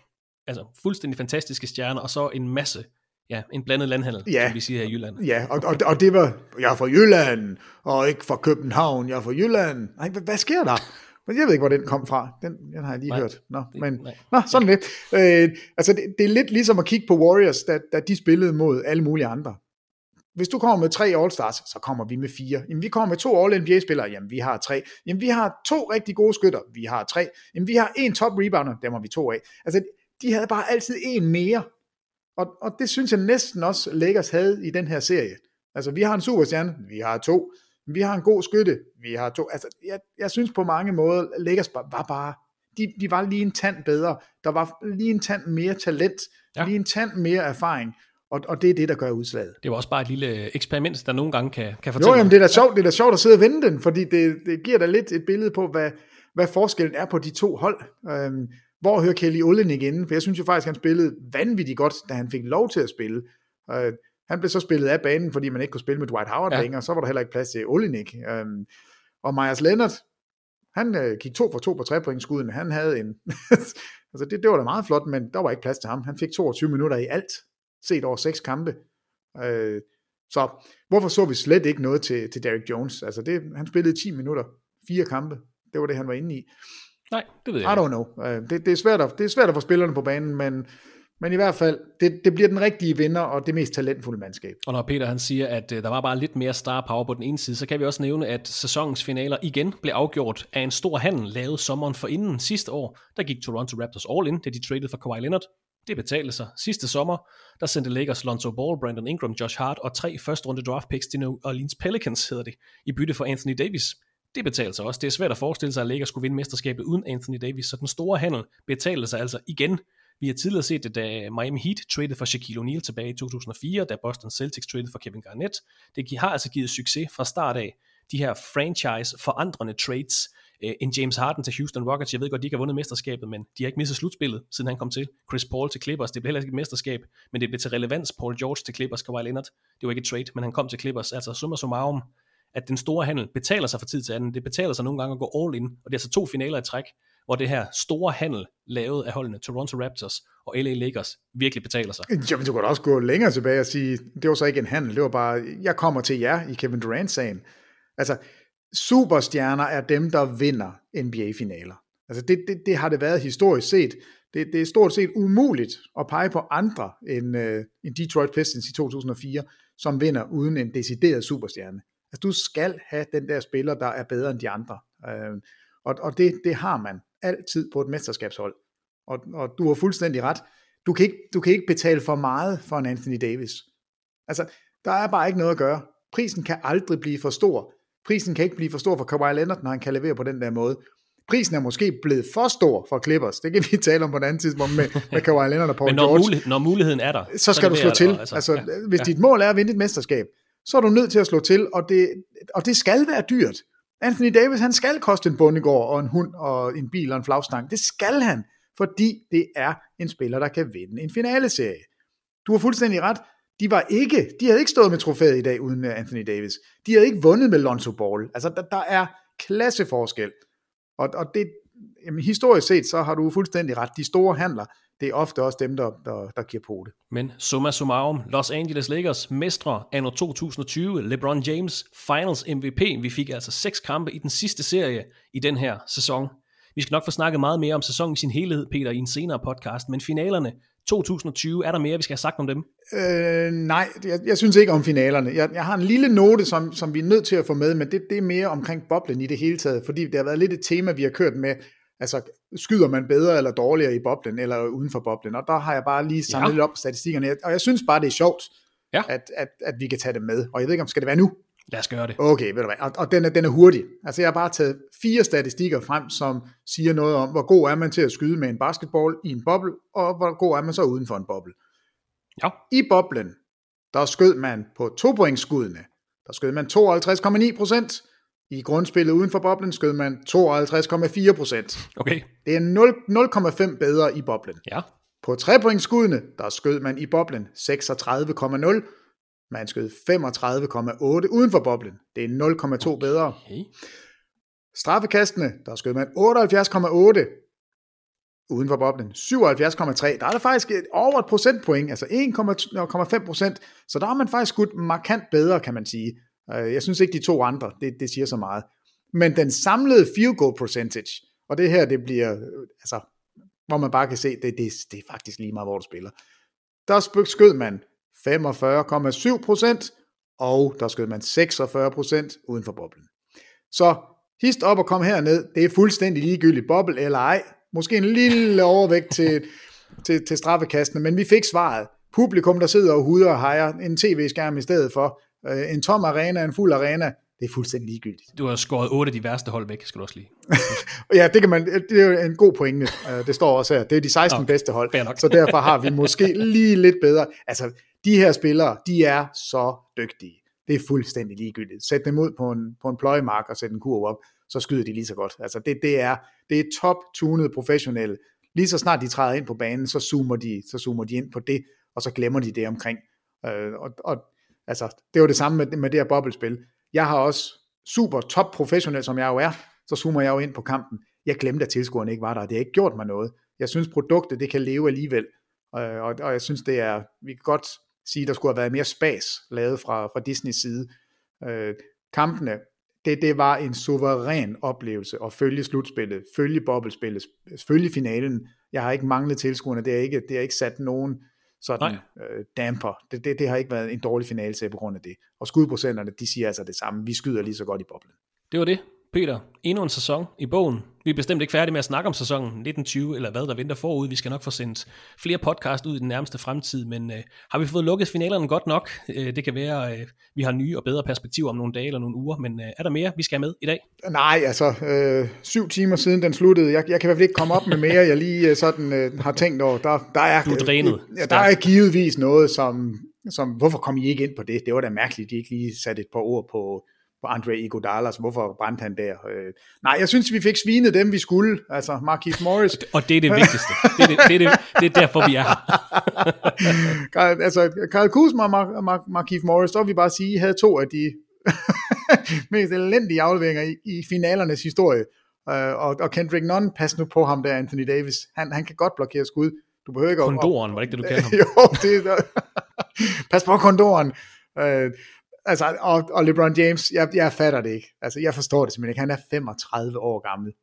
altså fuldstændig fantastiske stjerner, og så en masse ja, en blandet landhandel, ja. som vi siger her i Jylland. Ja, og, og, og det var, jeg er fra Jylland, og ikke fra København, jeg er fra Jylland. Nej, hvad, hvad sker der? Men jeg ved ikke, hvor den kom fra. Den, den har jeg lige nej, hørt. Nå, det, men, nej. nå sådan lidt. Øh, altså, det, det, er lidt ligesom at kigge på Warriors, da, da de spillede mod alle mulige andre. Hvis du kommer med tre All-Stars, så kommer vi med fire. Jamen, vi kommer med to All-NBA-spillere. Jamen, vi har tre. Jamen, vi har to rigtig gode skytter. Vi har tre. Jamen, vi har en top rebounder. Dem har vi to af. Altså, de havde bare altid en mere. Og, og det synes jeg næsten også Lakers havde i den her serie. Altså, vi har en superstjerne, vi har to. Vi har en god skytte, vi har to. Altså, jeg, jeg synes på mange måder, Lakers var bare, de, de var lige en tand bedre. Der var lige en tand mere talent, ja. lige en tand mere erfaring. Og, og det er det, der gør udslaget. Det var også bare et lille eksperiment, der nogle gange kan, kan fortælle. Jo, jamen, det er da sjovt, det er da sjovt at sidde og vende den, fordi det, det giver da lidt et billede på, hvad, hvad forskellen er på de to hold. Øhm, hvor hører Kelly Olynyk inde? For jeg synes jo faktisk, han spillede vanvittigt godt, da han fik lov til at spille. Uh, han blev så spillet af banen, fordi man ikke kunne spille med Dwight Howard ja. længere, så var der heller ikke plads til Olynyk. Um, og Myers Leonard, han uh, gik to for to på trepointskuden. Han havde en... <laughs> altså det, det var da meget flot, men der var ikke plads til ham. Han fik 22 minutter i alt, set over seks kampe. Uh, så hvorfor så vi slet ikke noget til, til Derrick Jones? Altså det, han spillede 10 minutter, fire kampe. Det var det, han var inde i. Nej, det ved jeg I don't know. Uh, det, det, er svært at, det er svært at få spillerne på banen, men, men i hvert fald, det, det bliver den rigtige vinder og det mest talentfulde mandskab. Og når Peter han siger, at uh, der var bare lidt mere star power på den ene side, så kan vi også nævne, at sæsonens finaler igen blev afgjort af en stor handel lavet sommeren for inden sidste år. Der gik Toronto Raptors all in, da de traded for Kawhi Leonard. Det betalte sig. Sidste sommer, der sendte Lakers Lonzo Ball, Brandon Ingram, Josh Hart og tre første runde draft picks til New Orleans Pelicans, hedder det, i bytte for Anthony Davis. Det betaler sig også. Det er svært at forestille sig, at Lakers skulle vinde mesterskabet uden Anthony Davis, så den store handel betaler sig altså igen. Vi har tidligere set det, da Miami Heat traded for Shaquille O'Neal tilbage i 2004, da Boston Celtics traded for Kevin Garnett. Det har altså givet succes fra start af. De her franchise-forandrende trades, øh, en James Harden til Houston Rockets. Jeg ved godt, de ikke har vundet mesterskabet, men de har ikke misset slutspillet, siden han kom til. Chris Paul til Clippers, det blev heller ikke et mesterskab, men det blev til relevans. Paul George til Clippers, Kawhi Leonard. Det var ikke et trade, men han kom til Clippers. Altså summa summarum, at den store handel betaler sig fra tid til anden. Det betaler sig nogle gange at gå all in, og det er altså to finaler i træk, hvor det her store handel, lavet af holdene Toronto Raptors og LA Lakers, virkelig betaler sig. Jamen, du kan da også gå længere tilbage og sige, det var så ikke en handel, det var bare, jeg kommer til jer i Kevin Durant-sagen. Altså, superstjerner er dem, der vinder NBA-finaler. Altså, det, det, det har det været historisk set. Det, det er stort set umuligt at pege på andre end, øh, end Detroit Pistons i 2004, som vinder uden en decideret superstjerne. Altså, du skal have den der spiller, der er bedre end de andre. Øh, og og det, det har man altid på et mesterskabshold. Og, og du har fuldstændig ret. Du kan, ikke, du kan ikke betale for meget for en Anthony Davis. Altså, der er bare ikke noget at gøre. Prisen kan aldrig blive for stor. Prisen kan ikke blive for stor for Kawhi Leonard, når han kan levere på den der måde. Prisen er måske blevet for stor for Clippers. Det kan vi tale om på et andet tidspunkt med, med Kawhi Leonard og <laughs> Paul Men når George. Mulighed, når muligheden er der, så skal så du slå til. Altså, altså, ja, hvis ja. dit mål er at vinde et mesterskab, så er du nødt til at slå til, og det, og det skal være dyrt. Anthony Davis, han skal koste en bondegård og en hund og en bil og en flagstang. Det skal han, fordi det er en spiller, der kan vinde en finaleserie. Du har fuldstændig ret. De var ikke, de havde ikke stået med trofæet i dag uden øh, Anthony Davis. De havde ikke vundet med Lonzo Ball. Altså, der, der er klasseforskel. Og, og det, jamen, historisk set, så har du fuldstændig ret. De store handler, det er ofte også dem, der, der, der giver på det. Men summa summarum, Los Angeles Lakers mestre anno 2020, LeBron James Finals MVP. Vi fik altså seks kampe i den sidste serie i den her sæson. Vi skal nok få snakket meget mere om sæsonen i sin helhed, Peter, i en senere podcast, men finalerne 2020, er der mere, vi skal have sagt om dem? Øh, nej, jeg, jeg synes ikke om finalerne. Jeg, jeg har en lille note, som, som vi er nødt til at få med, men det, det er mere omkring boblen i det hele taget, fordi det har været lidt et tema, vi har kørt med, altså skyder man bedre eller dårligere i boblen eller uden for boblen, og der har jeg bare lige samlet ja. lidt op på statistikkerne, og jeg synes bare, det er sjovt, ja. at, at, at vi kan tage det med, og jeg ved ikke, om skal det være nu? Lad os gøre det. Okay, ved du hvad, og, og den, er, den er hurtig. Altså jeg har bare taget fire statistikker frem, som siger noget om, hvor god er man til at skyde med en basketball i en boble, og hvor god er man så uden for en boble. Ja. I boblen, der skød man på to der skød man 52,9 procent, I grundspillet uden for boblen skød man 52,4 procent. Okay. Det er 0 0,5 bedre i boblen. Ja. På trepointsskuddene, der skød man i boblen 36,0. Man skød 35,8 uden for boblen. Det er 0,2 bedre. Okay. Straffekastene, der skød man 78,8 uden for boblen. 77,3. Der er der faktisk over et procentpoint, altså 1,5 procent. Så der har man faktisk skudt markant bedre, kan man sige. Øh, Jeg synes ikke, de to andre, det, det siger så meget. Men den samlede field goal percentage, og det her, det bliver, øh, altså, hvor man bare kan se, det, det, det er faktisk lige meget, hvor du spiller. Der skød man 45,7 procent, og der skød man 46 procent uden for boblen. Så hist op og kom herned, det er fuldstændig ligegyldigt, boble eller ej. Måske en lille overvægt til, <laughs> til, til straffekastene, men vi fik svaret. Publikum, der sidder og huder og hejer, en tv-skærm i stedet for, øh, en tom arena, en fuld arena, det er fuldstændig ligegyldigt. Du har skåret otte af de værste hold væk, skal du også lige. <laughs> Ja, det, kan man, det er jo en god pointe. Øh, Det står også her. Det er de 16 Nå, bedste hold. Så derfor har vi måske <laughs> lige lidt bedre. Altså, de her spillere, de er så dygtige. Det er fuldstændig ligegyldigt. Sæt dem ud på en, på en pløjemark og sæt en kurv op, så skyder de lige så godt. Altså, det, det er, det er top-tunede professionelle. Lige så snart de træder ind på banen, så zoomer de, så zoomer de ind på det, og så glemmer de det omkring. Øh, og, og, altså, det var det samme med, med det her bobbelspil. Jeg har også super top professionel, som jeg jo er, så zoomer jeg jo ind på kampen. Jeg glemte, at tilskuerne ikke var der. Det har ikke gjort mig noget. Jeg synes, produktet det kan leve alligevel. Og, og, og jeg synes, det er, vi kan godt sige, der skulle have været mere spas lavet fra, fra Disneys side. Øh, kampene, det, det var en suveræn oplevelse at følge slutspillet, følge bobbelspillet, følge finalen. Jeg har ikke manglet tilskuerne, det har ikke, det har ikke sat nogen sådan øh, damper. Det, det, det har ikke været en dårlig finale til på grund af det. Og skudprocenterne, de siger altså det samme. Vi skyder lige så godt i boblen. Det var det. Peter, endnu en sæson i bogen. Vi er bestemt ikke færdige med at snakke om sæsonen 1920, eller hvad der venter forud. Vi skal nok få sendt flere podcast ud i den nærmeste fremtid, men øh, har vi fået lukket finalerne godt nok? Øh, det kan være, øh, vi har nye og bedre perspektiver om nogle dage eller nogle uger, men øh, er der mere, vi skal have med i dag? Nej, altså øh, syv timer siden den sluttede. Jeg, jeg kan i hvert fald ikke komme op med mere, jeg lige øh, sådan øh, har tænkt over. Der, der er, Du er drænet. Ja, der er givetvis noget, som, som, hvorfor kom I ikke ind på det? Det var da mærkeligt, de ikke lige satte et par ord på, på Andre Iguodala, så hvorfor brændte han der? Øh, nej, jeg synes, vi fik svinet dem, vi skulle. Altså, Marquis Morris. Og det er det vigtigste. Det er, det, det, er, det, det er derfor, vi er her. <laughs> Altså, Karl Kuzma og Mar- Mar- Marquis Morris, så vil vi bare sige, havde to af de <laughs> mest elendige afleveringer i, i finalernes historie. Uh, og, og Kendrick Nunn, pas nu på ham der, Anthony Davis. Han, han kan godt blokere skud. Du behøver ikke Kondoren, var det ikke det, du kaldte ham? <laughs> jo, det er Pas på kondoren. Uh, altså, og, og LeBron James, jeg, jeg fatter det ikke. Altså, jeg forstår det simpelthen ikke. Han er 35 år gammel.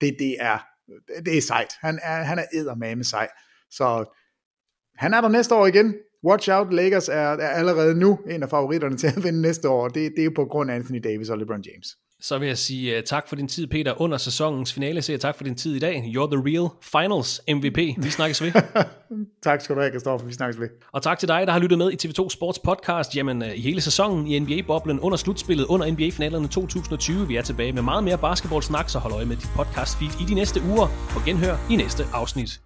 Det, det er det er sejt. Han er, han er eddermame sej. Så han er der næste år igen. Watch out, Lakers er, er allerede nu en af favoritterne til at vinde næste år. Det, det er på grund af Anthony Davis og LeBron James. Så vil jeg sige uh, tak for din tid, Peter, under sæsonens finale. Så tak for din tid i dag. You're the real finals MVP. Vi snakkes ved. <laughs> tak skal du have, Kristoffer. Vi snakkes ved. Og tak til dig, der har lyttet med i TV2 Sports podcast. Jamen, øh, i hele sæsonen i NBA-boblen, under slutspillet, under NBA-finalerne 2020. Vi er tilbage med meget mere basketball-snak, så hold øje med dit podcast-feed i de næste uger, og genhør i næste afsnit.